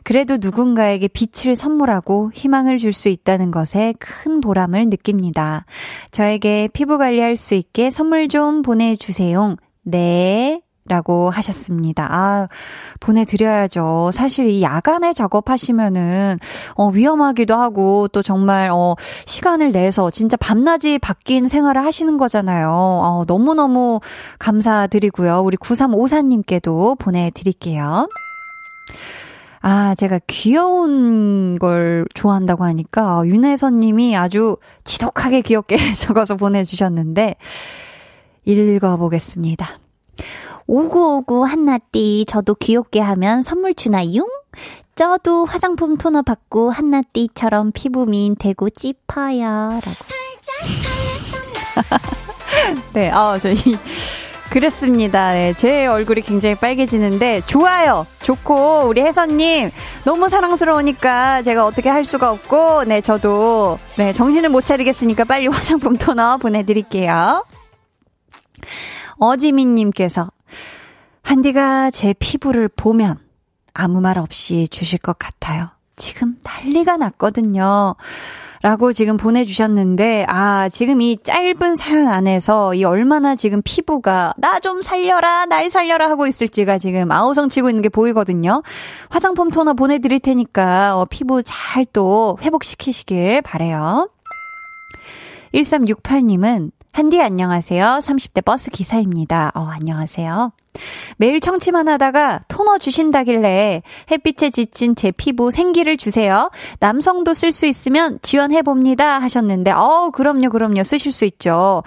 그래도 누군가에게 빛을 선물하고 희망을 줄 수 있다는 것에 큰 보람을 느낍니다. 저에게 피부 관리할 수 있게 선물 좀 보내주세요. 네. 라고 하셨습니다. 아, 보내드려야죠. 사실 이 야간에 작업하시면은, 어, 위험하기도 하고, 또 정말, 어, 시간을 내서 진짜 밤낮이 바뀐 생활을 하시는 거잖아요. 어, 너무너무 감사드리고요. 우리 9354님께도 보내드릴게요. 아, 제가 귀여운 걸 좋아한다고 하니까 윤혜선 님이 아주 지독하게 귀엽게 적어서 보내주셨는데, 읽어보겠습니다. 오구오구 한나띠 저도 귀엽게 하면 선물 주나융? 저도 화장품 토너 받고 한나띠처럼 피부 미인 되고 찝어요. 라고. 네, 아, 저희. 그랬습니다. 네, 제 얼굴이 굉장히 빨개지는데 좋아요. 좋고 우리 혜선님 너무 사랑스러우니까 제가 어떻게 할 수가 없고 네 저도 네 정신을 못 차리겠으니까 빨리 화장품 토너 보내드릴게요. 어지민님께서 한디가 제 피부를 보면 아무 말 없이 주실 것 같아요. 지금 난리가 났거든요. 라고 지금 보내주셨는데, 아, 지금 이 짧은 사연 안에서 이 얼마나 지금 피부가 나 좀 살려라, 날 살려라 하고 있을지가 지금 아우성 치고 있는 게 보이거든요. 화장품 토너 보내드릴 테니까, 어, 피부 잘 또 회복시키시길 바래요 1368님은 한디 안녕하세요. 30대 버스 기사입니다. 어, 안녕하세요. 매일 청취만 하다가 토너 주신다길래 햇빛에 지친 제 피부 생기를 주세요. 남성도 쓸 수 있으면 지원해봅니다. 하셨는데, 어 그럼요, 그럼요. 쓰실 수 있죠.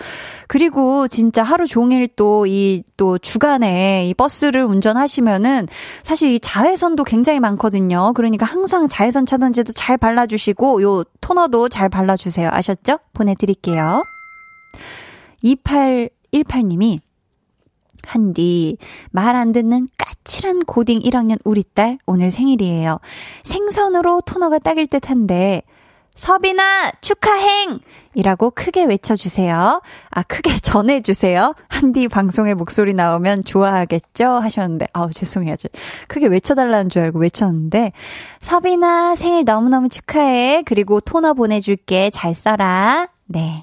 그리고 진짜 하루 종일 또 이, 또 주간에 이 버스를 운전하시면은 사실 이 자외선도 굉장히 많거든요. 그러니까 항상 자외선 차단제도 잘 발라주시고, 요 토너도 잘 발라주세요. 아셨죠? 보내드릴게요. 2818님이 한디, 말 안 듣는 까칠한 고딩 1학년 우리 딸, 오늘 생일이에요. 생선으로 토너가 딱일 듯 한데, 서빈아, 축하행! 이라고 크게 외쳐주세요. 아, 크게 전해주세요. 한디 방송에 목소리 나오면 좋아하겠죠? 하셨는데, 아우, 죄송해요. 크게 외쳐달라는 줄 알고 외쳤는데, 서빈아, 생일 너무너무 축하해. 그리고 토너 보내줄게. 잘 써라. 네.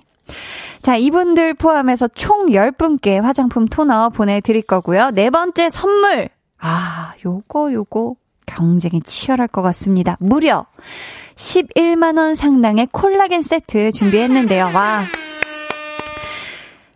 자, 이분들 포함해서 총 10분께 화장품 토너 보내드릴 거고요. 네 번째 선물. 아, 요거, 요거 경쟁이 치열할 것 같습니다. 무려 11만원 상당의 콜라겐 세트 준비했는데요. 와.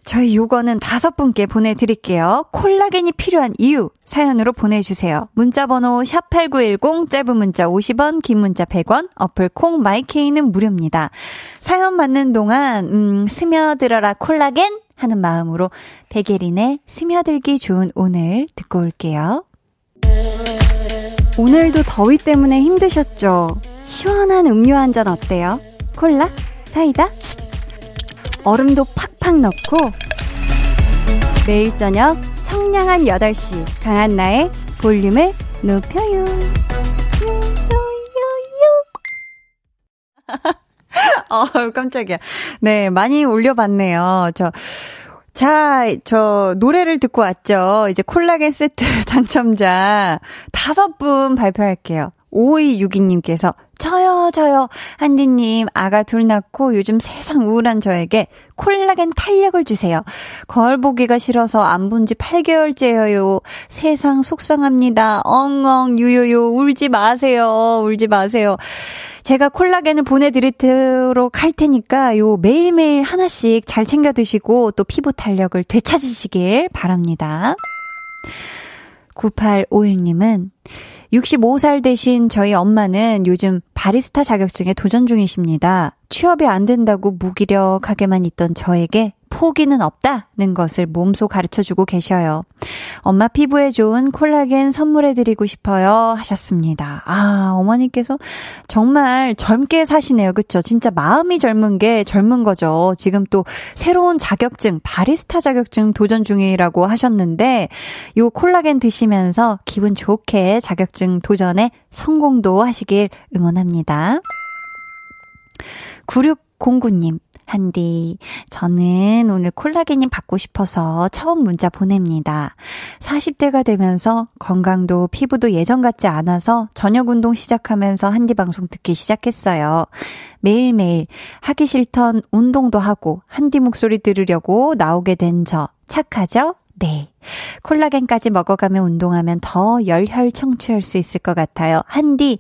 저희 요거는 다섯 분께 보내드릴게요. 콜라겐이 필요한 이유 사연으로 보내주세요. 문자번호 샵8910 짧은 문자 50원 긴 문자 100원 어플 콩 마이케이는 무료입니다. 사연 받는 동안 음, 스며들어라 콜라겐 하는 마음으로 베게린의 스며들기 좋은 오늘 듣고 올게요. 오늘도 더위 때문에 힘드셨죠? 시원한 음료 한 잔 어때요? 콜라? 사이다? 얼음도 팍팍 넣고 매일 저녁 청량한 8시 강한 나의 볼륨을 높여요. 어, 깜짝이야. 네, 많이 올려봤네요. 저, 자, 저, 노래를 듣고 왔죠. 이제 콜라겐 세트 당첨자 다섯 분 발표할게요. 5262님께서 저요, 저요. 한디님, 아가 둘 낳고 요즘 세상 우울한 저에게 콜라겐 탄력을 주세요. 거울 보기가 싫어서 안 본 지 8개월째예요. 세상 속상합니다. 엉엉, 유유유, 울지 마세요. 울지 마세요. 제가 콜라겐을 보내드리도록 할 테니까 요 매일매일 하나씩 잘 챙겨 드시고 또 피부 탄력을 되찾으시길 바랍니다. 9851님은 65살 되신 저희 엄마는 요즘 바리스타 자격증에 도전 중이십니다. 취업이 안 된다고 무기력하게만 있던 저에게 포기는 없다는 것을 몸소 가르쳐 주고 계셔요. 엄마 피부에 좋은 콜라겐 선물해 드리고 싶어요 하셨습니다. 아, 어머니께서 정말 젊게 사시네요. 그쵸? 진짜 마음이 젊은 게 젊은 거죠. 지금 또 새로운 자격증, 바리스타 자격증 도전 중이라고 하셨는데 요 콜라겐 드시면서 기분 좋게 자격증 도전에 성공도 하시길 응원합니다. 9609님, 한디, 저는 오늘 콜라겐이 받고 싶어서 처음 문자 보냅니다. 40대가 되면서 건강도 피부도 예전 같지 않아서 저녁 운동 시작하면서 한디 방송 듣기 시작했어요. 매일매일 하기 싫던 운동도 하고 한디 목소리 들으려고 나오게 된 저 착하죠? 네. 콜라겐까지 먹어가며 운동하면 더 열혈 청취할 수 있을 것 같아요. 한디,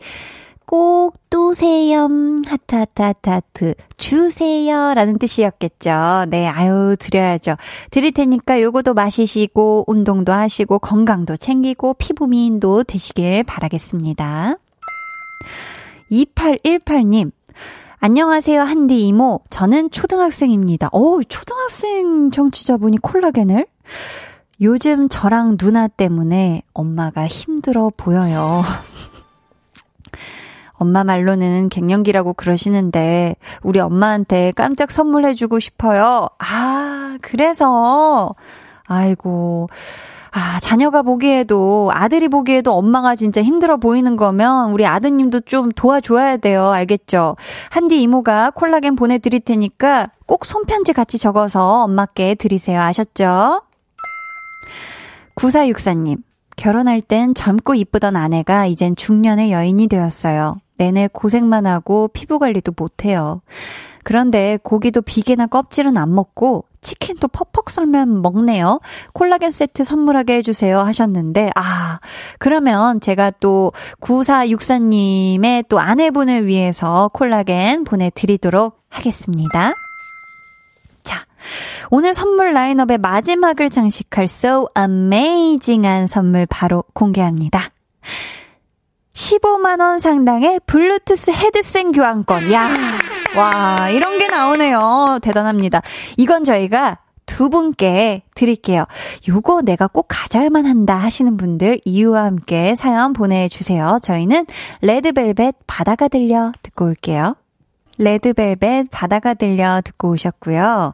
꼭 뚜세요. 하트, 하트, 하트, 하트. 주세요. 라는 뜻이었겠죠. 네, 아유, 드려야죠. 드릴 테니까 요거도 마시시고, 운동도 하시고, 건강도 챙기고, 피부 미인도 되시길 바라겠습니다. 2818님. 안녕하세요, 한디 이모. 저는 초등학생입니다. 오, 초등학생 정치자분이 콜라겐을? 요즘 저랑 누나 때문에 엄마가 힘들어 보여요. 엄마 말로는 갱년기라고 그러시는데 우리 엄마한테 깜짝 선물해주고 싶어요. 아, 그래서 아이고. 아, 자녀가 보기에도, 아들이 보기에도 엄마가 진짜 힘들어 보이는 거면 우리 아드님도 좀 도와줘야 돼요. 알겠죠? 한디 이모가 콜라겐 보내드릴 테니까 꼭 손편지 같이 적어서 엄마께 드리세요. 아셨죠? 9464님, 결혼할 땐 젊고 이쁘던 아내가 이젠 중년의 여인이 되었어요. 내내 고생만 하고 피부 관리도 못해요. 그런데 고기도 비계나 껍질은 안 먹고 치킨도 퍽퍽 썰면 먹네요. 콜라겐 세트 선물하게 해주세요 하셨는데, 아, 그러면 제가 또 9464님의 또 아내분을 위해서 콜라겐 보내드리도록 하겠습니다. 자, 오늘 선물 라인업의 마지막을 장식할 so amazing한 선물 바로 공개합니다. 15만원 상당의 블루투스 헤드셋 교환권. 야 와, 이런 게 나오네요. 대단합니다. 이건 저희가 두 분께 드릴게요. 요거 내가 꼭 가져야만 한다 하시는 분들 이유와 함께 사연 보내주세요. 저희는 레드벨벳 바다가 들려 듣고 올게요. 레드벨벳 바다가 들려 듣고 오셨고요.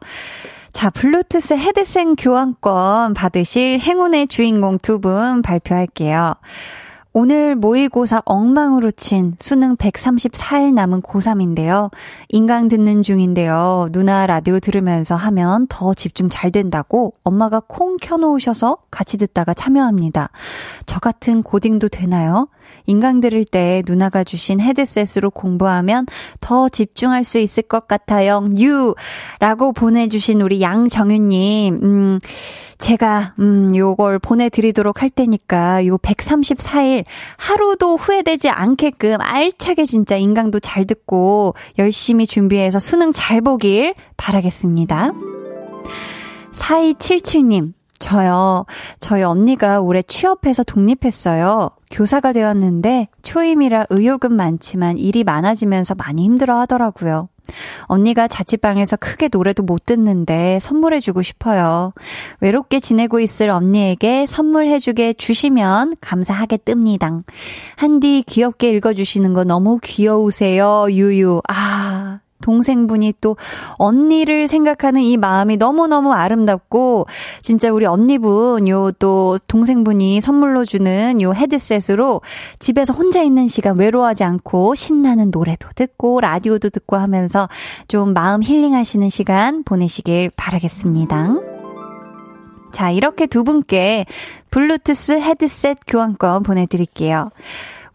자, 블루투스 헤드셋 교환권 받으실 행운의 주인공 두 분 발표할게요. 오늘 모의고사 엉망으로 친 수능 134일 남은 고3인데요. 인강 듣는 중인데요. 누나 라디오 들으면서 하면 더 집중 잘 된다고 엄마가 콩 켜놓으셔서 같이 듣다가 참여합니다. 저 같은 고딩도 되나요? 인강 들을 때 누나가 주신 헤드셋으로 공부하면 더 집중할 수 있을 것 같아요. 유! 라고 보내주신 우리 양정윤님, 음, 제가, 음, 요걸 보내드리도록 할 테니까, 요 134일 하루도 후회되지 않게끔 알차게 진짜 인강도 잘 듣고 열심히 준비해서 수능 잘 보길 바라겠습니다. 4277님, 저요. 저희 언니가 올해 취업해서 독립했어요. 교사가 되었는데 초임이라 의욕은 많지만 일이 많아지면서 많이 힘들어 하더라고요. 언니가 자취방에서 크게 노래도 못 듣는데 선물해주고 싶어요. 외롭게 지내고 있을 언니에게 선물해주게 주시면 감사하게 뜹니다. 한디 귀엽게 읽어주시는 거 너무 귀여우세요, 유유. 아, 동생분이 또 언니를 생각하는 이 마음이 너무너무 아름답고 진짜 우리 언니분 요 또 동생분이 선물로 주는 요 헤드셋으로 집에서 혼자 있는 시간 외로워하지 않고 신나는 노래도 듣고 라디오도 듣고 하면서 좀 마음 힐링하시는 시간 보내시길 바라겠습니다. 자, 이렇게 두 분께 블루투스 헤드셋 교환권 보내드릴게요.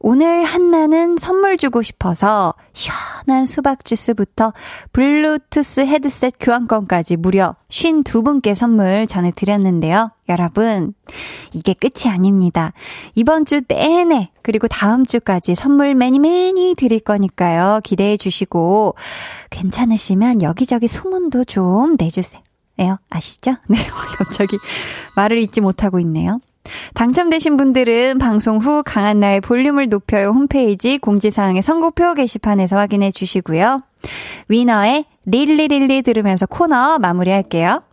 오늘 한나는 선물 주고 싶어서 시원한 수박 주스부터 블루투스 헤드셋 교환권까지 무려 52분께 선물 전해드렸는데요. 여러분, 이게 끝이 아닙니다. 이번 주 내내, 그리고 다음 주까지 선물 매니 매니 드릴 거니까요. 기대해 주시고, 괜찮으시면 여기저기 소문도 좀 내주세요. 아시죠? 네, 갑자기 말을 잊지 못하고 있네요. 당첨되신 분들은 방송 후 강한나의 볼륨을 높여요 홈페이지 공지사항의 선곡표 게시판에서 확인해 주시고요. 위너의 릴리릴리 들으면서 코너 마무리할게요.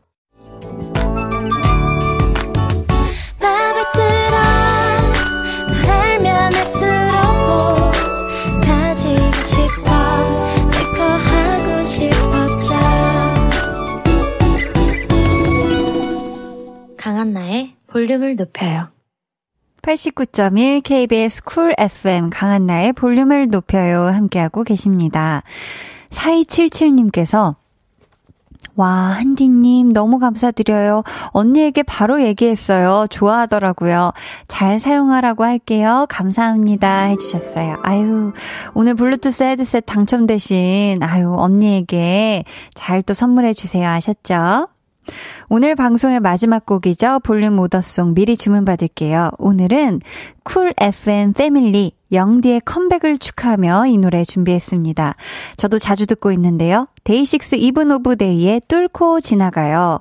강한나의 볼륨을 높여요. 89.1 KBS 쿨 FM 강한나의 볼륨을 높여요 함께하고 계십니다. 4277님께서 와, 한디님, 너무 감사드려요. 언니에게 바로 얘기했어요. 좋아하더라고요. 잘 사용하라고 할게요. 감사합니다. 해주셨어요. 아유, 오늘 블루투스 헤드셋 당첨되신, 아유, 언니에게 잘 또 선물해주세요. 아셨죠? 오늘 방송의 마지막 곡이죠. 볼륨 order song 미리 주문받을게요. 오늘은 쿨 FM 패밀리 영디의 컴백을 축하하며 이 노래 준비했습니다. 저도 자주 듣고 있는데요. 데이식스 이븐 오브 데이의 뚫고 지나가요.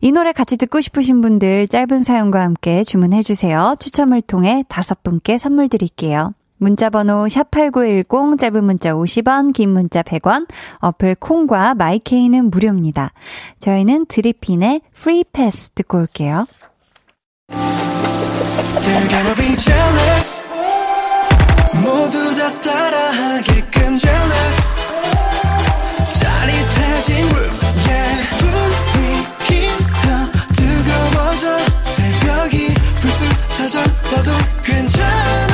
이 노래 같이 듣고 싶으신 분들 짧은 사연과 함께 주문해 주세요. 추첨을 통해 다섯 분께 선물 드릴게요. 문자번호 샵8910 짧은 문자 50원, 긴 문자 100원, 어플 콩과 마이케이는 무료입니다. 저희는 드리핀의 Free Pass 듣고 올게요. 새벽이 불쑥 찾아와도 괜찮아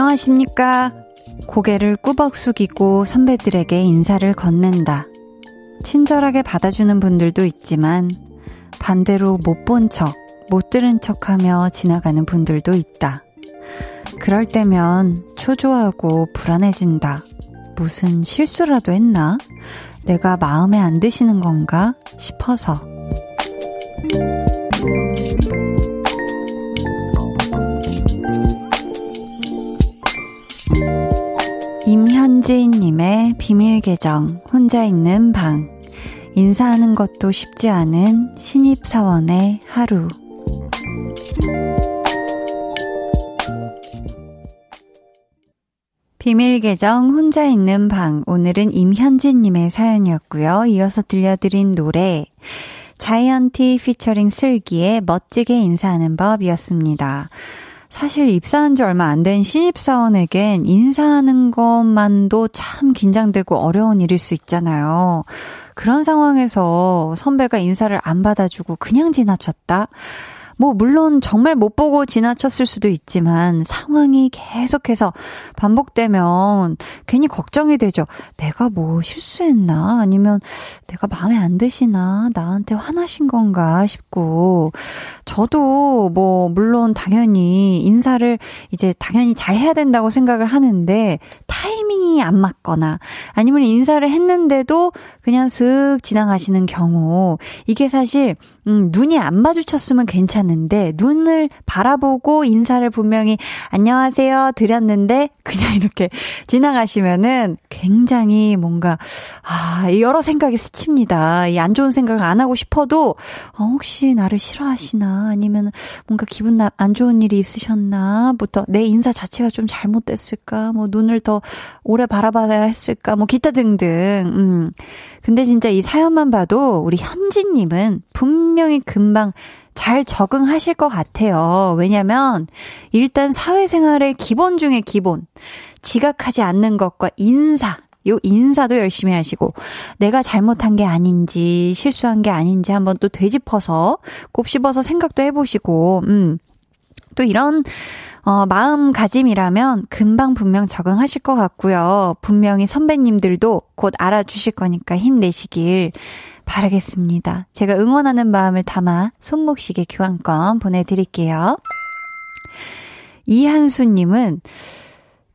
안녕하십니까. 고개를 꾸벅 숙이고 선배들에게 인사를 건넨다. 친절하게 받아주는 분들도 있지만 반대로 못 본 척, 못 들은 척 하며 지나가는 분들도 있다. 그럴 때면 초조하고 불안해진다. 무슨 실수라도 했나? 내가 마음에 안 드시는 건가? 싶어서. 현지님의 비밀 계정, 혼자 있는 방. 인사하는 것도 쉽지 않은 신입사원의 하루. 비밀 계정 혼자 있는 방. 오늘은 임현진님의 사연이었고요. 이어서 들려드린 노래. 자이언티 피처링 슬기의 멋지게 인사하는 법이었습니다. 사실 입사한 지 얼마 안 된 신입사원에겐 인사하는 것만도 참 긴장되고 어려운 일일 수 있잖아요. 그런 상황에서 선배가 인사를 안 받아주고 그냥 지나쳤다? 뭐, 물론 정말 못 보고 지나쳤을 수도 있지만 상황이 계속해서 반복되면 괜히 걱정이 되죠. 내가 뭐 실수했나? 아니면 내가 마음에 안 드시나? 나한테 화나신 건가? 싶고. 저도 뭐, 물론 당연히 인사를 이제 당연히 잘 해야 된다고 생각을 하는데 타이밍이 안 맞거나 아니면 인사를 했는데도 그냥 슥 지나가시는 경우 이게 사실 음, 눈이 안 마주쳤으면 괜찮은데, 눈을 바라보고 인사를 분명히 안녕하세요 드렸는데, 그냥 이렇게 지나가시면은 굉장히 뭔가, 아, 여러 생각이 스칩니다. 이 안 좋은 생각을 안 하고 싶어도, 어, 혹시 나를 싫어하시나, 아니면 뭔가 기분 나, 안 좋은 일이 있으셨나, 부터 내 인사 자체가 좀 잘못됐을까, 뭐 눈을 더 오래 바라봐야 했을까, 뭐 기타 등등, 음. 근데 진짜 이 사연만 봐도 우리 현진님은 분명히 금방 잘 적응하실 것 같아요. 왜냐면 일단 사회생활의 기본 중의 기본. 지각하지 않는 것과 인사. 요 인사도 열심히 하시고 내가 잘못한 게 아닌지 실수한 게 아닌지 한번 또 되짚어서 곱씹어서 생각도 해보시고 음. 또 이런 어, 마음가짐이라면 금방 분명 적응하실 것 같고요. 분명히 선배님들도 곧 알아주실 거니까 힘내시길 바라겠습니다. 제가 응원하는 마음을 담아 손목시계 교환권 보내드릴게요. 이한수님은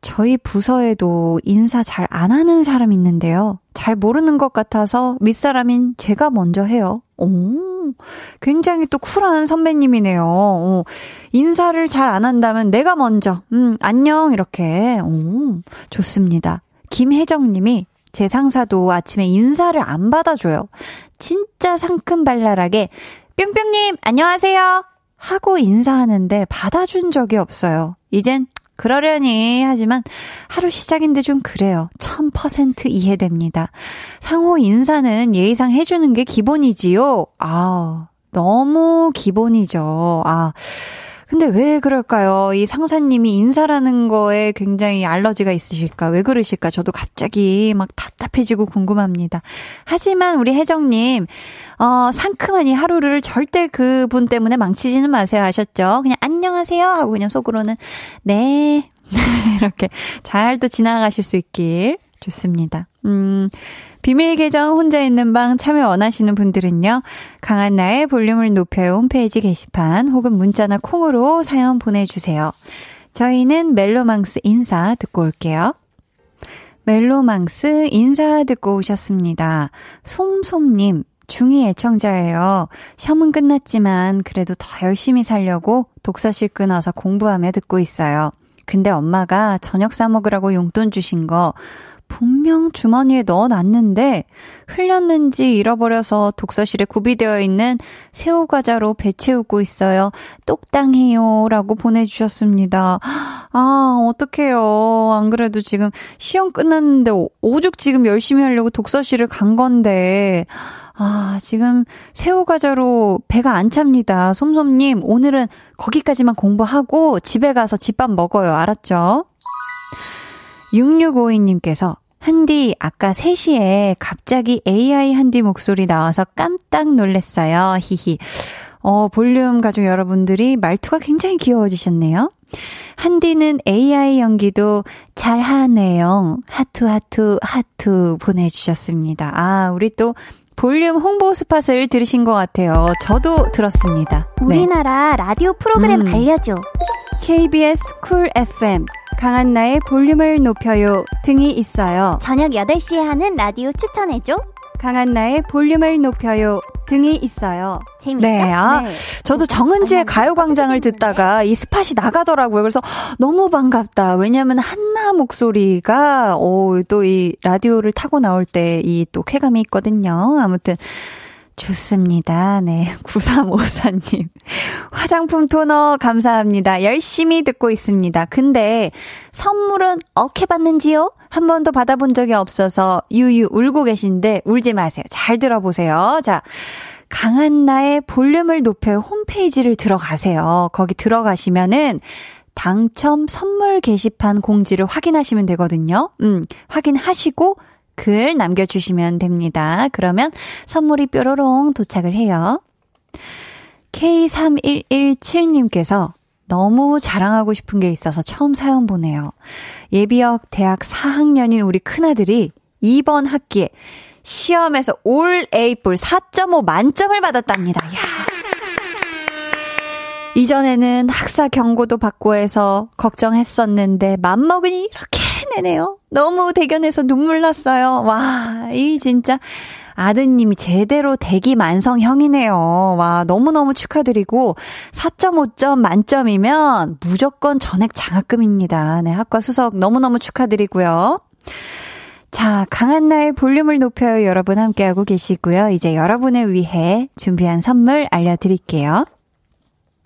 저희 부서에도 인사 잘 안 하는 사람 있는데요. 잘 모르는 것 같아서 윗사람인 제가 먼저 해요. 오, 굉장히 또 쿨한 선배님이네요. 오, 인사를 잘 안 한다면 내가 먼저, 음, 안녕, 이렇게. 오, 좋습니다. 김혜정 님이 제 상사도 아침에 인사를 안 받아줘요. 진짜 상큼발랄하게, 뿅뿅님, 안녕하세요! 하고 인사하는데 받아준 적이 없어요. 이젠 그러려니 하지만 하루 시작인데 좀 그래요. 1000% 이해됩니다. 상호 인사는 예의상 해주는 게 기본이지요. 아, 너무 기본이죠. 아. 근데 왜 그럴까요? 이 상사님이 인사라는 거에 굉장히 알러지가 있으실까? 왜 그러실까? 저도 갑자기 막 답답해지고 궁금합니다. 하지만 우리 혜정님, 어, 상큼한 이 하루를 절대 그분 때문에 망치지는 마세요. 아셨죠? 그냥 안녕하세요 하고 그냥 속으로는 네. 이렇게 잘 또 지나가실 수 있길 좋습니다. 음, 비밀 계정 혼자 있는 방 참여 원하시는 분들은요. 강한나의 볼륨을 높여요 홈페이지 게시판 혹은 문자나 콩으로 사연 보내주세요. 저희는 멜로망스 인사 듣고 올게요. 멜로망스 인사 듣고 오셨습니다. 솜솜님, 중2 애청자예요. 시험은 끝났지만 그래도 더 열심히 살려고 독서실 끊어서 공부하며 듣고 있어요. 근데 엄마가 저녁 사먹으라고 용돈 주신 거 분명 주머니에 넣어놨는데 흘렸는지 잃어버려서 독서실에 구비되어 있는 새우과자로 배 채우고 있어요. 똑당해요. 라고 보내주셨습니다. 아, 어떡해요. 안 그래도 지금 시험 끝났는데 오죽 지금 열심히 하려고 독서실을 간 건데. 아, 지금 새우과자로 배가 안 찹니다. 솜솜님, 오늘은 거기까지만 공부하고 집에 가서 집밥 먹어요. 알았죠? 6652님께서 한디, 아까 3시에 갑자기 AI 한디 목소리 나와서 깜딱 놀랐어요. 히히. 어, 볼륨 가족 여러분들이 말투가 굉장히 귀여워지셨네요. 한디는 AI 연기도 잘 하네요. 하투, 하투, 하투 보내주셨습니다. 아, 우리 또 볼륨 홍보 spot을 들으신 것 같아요. 저도 들었습니다. 네. 우리나라 네. 라디오 프로그램 음. 알려줘. KBS 쿨 FM 강한나의 볼륨을 높여요 등이 있어요. 저녁 8시에 하는 라디오 추천해줘. 강한나의 볼륨을 높여요 등이 있어요. 재밌어? 네, 아, 네. 저도 정은지의 가요광장을 듣다가 이 스팟이 나가더라고요. 그래서 너무 반갑다. 왜냐하면 한나 목소리가 오, 또이 라디오를 타고 나올 때 이 또 쾌감이 있거든요. 아무튼 좋습니다. 네. 9354님. 화장품 토너 감사합니다. 열심히 듣고 있습니다. 근데 선물은 어케 받는지요? 한 번도 받아본 적이 없어서 유유 울고 계신데 울지 마세요. 잘 들어보세요. 자. 강한나의 볼륨을 높여 홈페이지를 들어가세요. 거기 들어가시면은 당첨 선물 게시판 공지를 확인하시면 되거든요. 음, 확인하시고 글 남겨주시면 됩니다. 그러면 선물이 뾰로롱 도착을 해요. K3117님께서 너무 자랑하고 싶은 게 있어서 처음 사연 보내요. 예비역 대학 4학년인 우리 큰아들이 이번 학기에 시험에서 올 A뿔 4.5 만점을 받았답니다. 야. 이전에는 학사 경고도 받고 해서 걱정했었는데 맘먹으니 이렇게 내네요. 너무 대견해서 눈물 났어요. 와, 이 진짜 아드님이 제대로 대기 만성형이네요. 와, 너무너무 축하드리고 4.5점 만점이면 무조건 전액 장학금입니다. 네, 학과 수석 너무너무 축하드리고요. 자, 강한나의 볼륨을 높여요. 여러분 함께하고 계시고요. 이제 여러분을 위해 준비한 선물 알려드릴게요.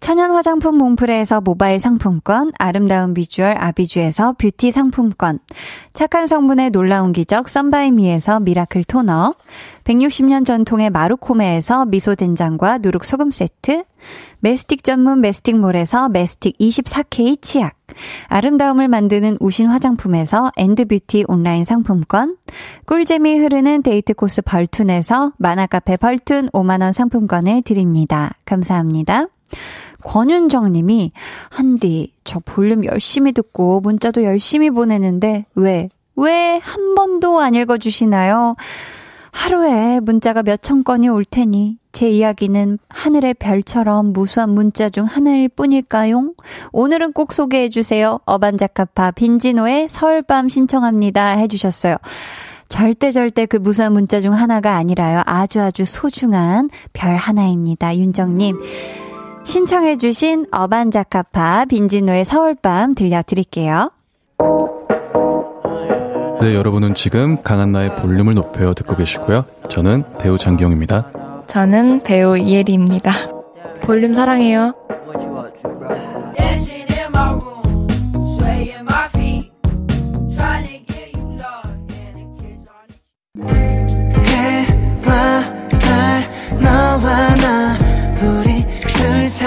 천연 화장품 몽프레에서 모바일 상품권, 아름다운 비주얼 아비주에서 뷰티 상품권, 착한 성분의 놀라운 기적 썬바이미에서 miracle 토너, 160년 전통의 마루코메에서 미소 된장과 누룩 소금 세트, 메스틱 전문 메스틱몰에서 메스틱 24K 치약, 아름다움을 만드는 우신 화장품에서 엔드뷰티 온라인 상품권, 꿀잼이 흐르는 데이트 코스 벌툰에서 만화카페 벌툰 5만원 상품권을 드립니다. 감사합니다. 권윤정 님이, 한디, 저 볼륨 열심히 듣고 문자도 열심히 보내는데, 왜, 왜 한 번도 안 읽어주시나요? 하루에 문자가 몇 천 건이 올 테니, 제 이야기는 하늘의 별처럼 무수한 문자 중 하나일 뿐일까요? 오늘은 꼭 소개해 주세요. 어반자카파 빈지노의 서울밤 신청합니다. 해주셨어요. 절대 절대 그 무수한 문자 중 하나가 아니라요. 아주 아주 소중한 별 하나입니다. 윤정님. 신청해주신 어반자카파 빈지노의 서울밤 들려드릴게요. 네, 여러분은 지금 강한나의 볼륨을 높여 듣고 계시고요. 저는 배우 장기영입니다. 저는 배우 이혜리입니다. 볼륨 사랑해요.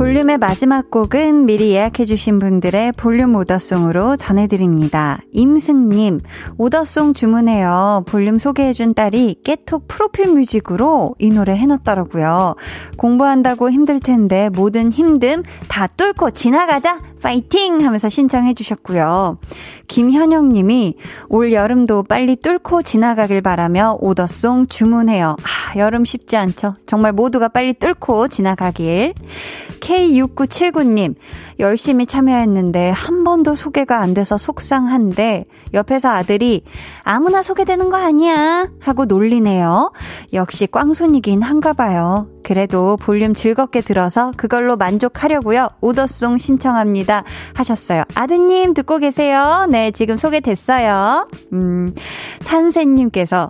볼륨의 마지막 곡은 미리 예약해주신 분들의 볼륨 오더송으로 전해드립니다. 임승님, 오더송 주문해요. 볼륨 소개해준 딸이 깨톡 프로필 뮤직으로 이 노래 해놨더라고요. 공부한다고 힘들 텐데 모든 힘듦 다 뚫고 지나가자! 파이팅! 하면서 신청해 주셨고요. 김현영 님이 올 여름도 빨리 뚫고 지나가길 바라며 오더송 주문해요. 아, 여름 쉽지 않죠. 정말 모두가 빨리 뚫고 지나가길. K6979 님, 열심히 참여했는데 한 번도 소개가 안 돼서 속상한데 옆에서 아들이 아무나 소개되는 거 아니야 하고 놀리네요. 역시 꽝손이긴 한가 봐요. 그래도 볼륨 즐겁게 들어서 그걸로 만족하려고요. 오더송 신청합니다. 하셨어요. 아드님 듣고 계세요? 네, 지금 소개됐어요. 음, 산세님께서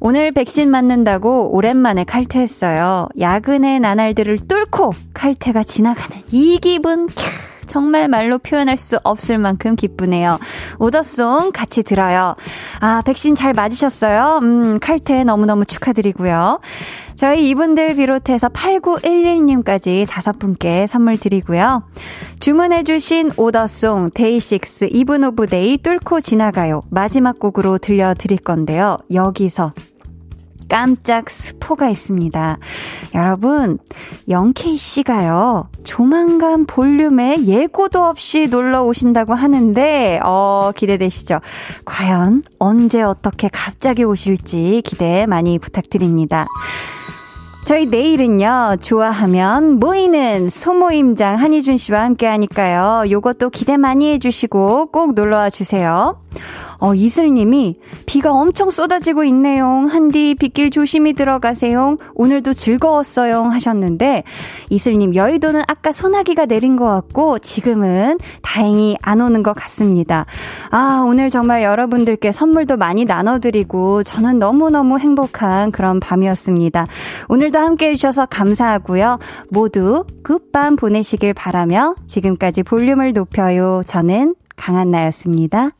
오늘 백신 맞는다고 오랜만에 칼퇴했어요. 야근의 나날들을 뚫고 칼퇴가 지나가는 이 기분, 캬. 정말 말로 표현할 수 없을 만큼 기쁘네요. 오더송 같이 들어요. 아, 백신 잘 맞으셨어요? 음, 칼퇴 너무너무 축하드리고요. 저희 이분들 비롯해서 8911님까지 다섯 분께 선물 드리고요. 주문해주신 오더송 데이식스 이븐 오브 데이 뚫고 지나가요. 마지막 곡으로 들려드릴 건데요. 여기서 깜짝 스포가 있습니다. 여러분, 영케이 씨가요, 조만간 볼륨에 예고도 없이 놀러 오신다고 하는데, 어, 기대되시죠? 과연 언제 어떻게 갑자기 오실지 기대 많이 부탁드립니다. 저희 내일은요, 좋아하면 모이는 소모임장 한희준 씨와 함께 하니까요. 요것도 기대 많이 해주시고 꼭 놀러와 주세요. 어, 이슬님이 비가 엄청 쏟아지고 있네요. 한디 빗길 조심히 들어가세요. 오늘도 즐거웠어요. 하셨는데 이슬님 여의도는 아까 소나기가 내린 것 같고 지금은 다행히 안 오는 것 같습니다. 아, 오늘 정말 여러분들께 선물도 많이 나눠드리고 저는 너무너무 행복한 그런 밤이었습니다. 오늘도 함께 해 주셔서 감사하고요. 모두 굿밤 보내시길 바라며 지금까지 볼륨을 높여요. 저는 강한나였습니다.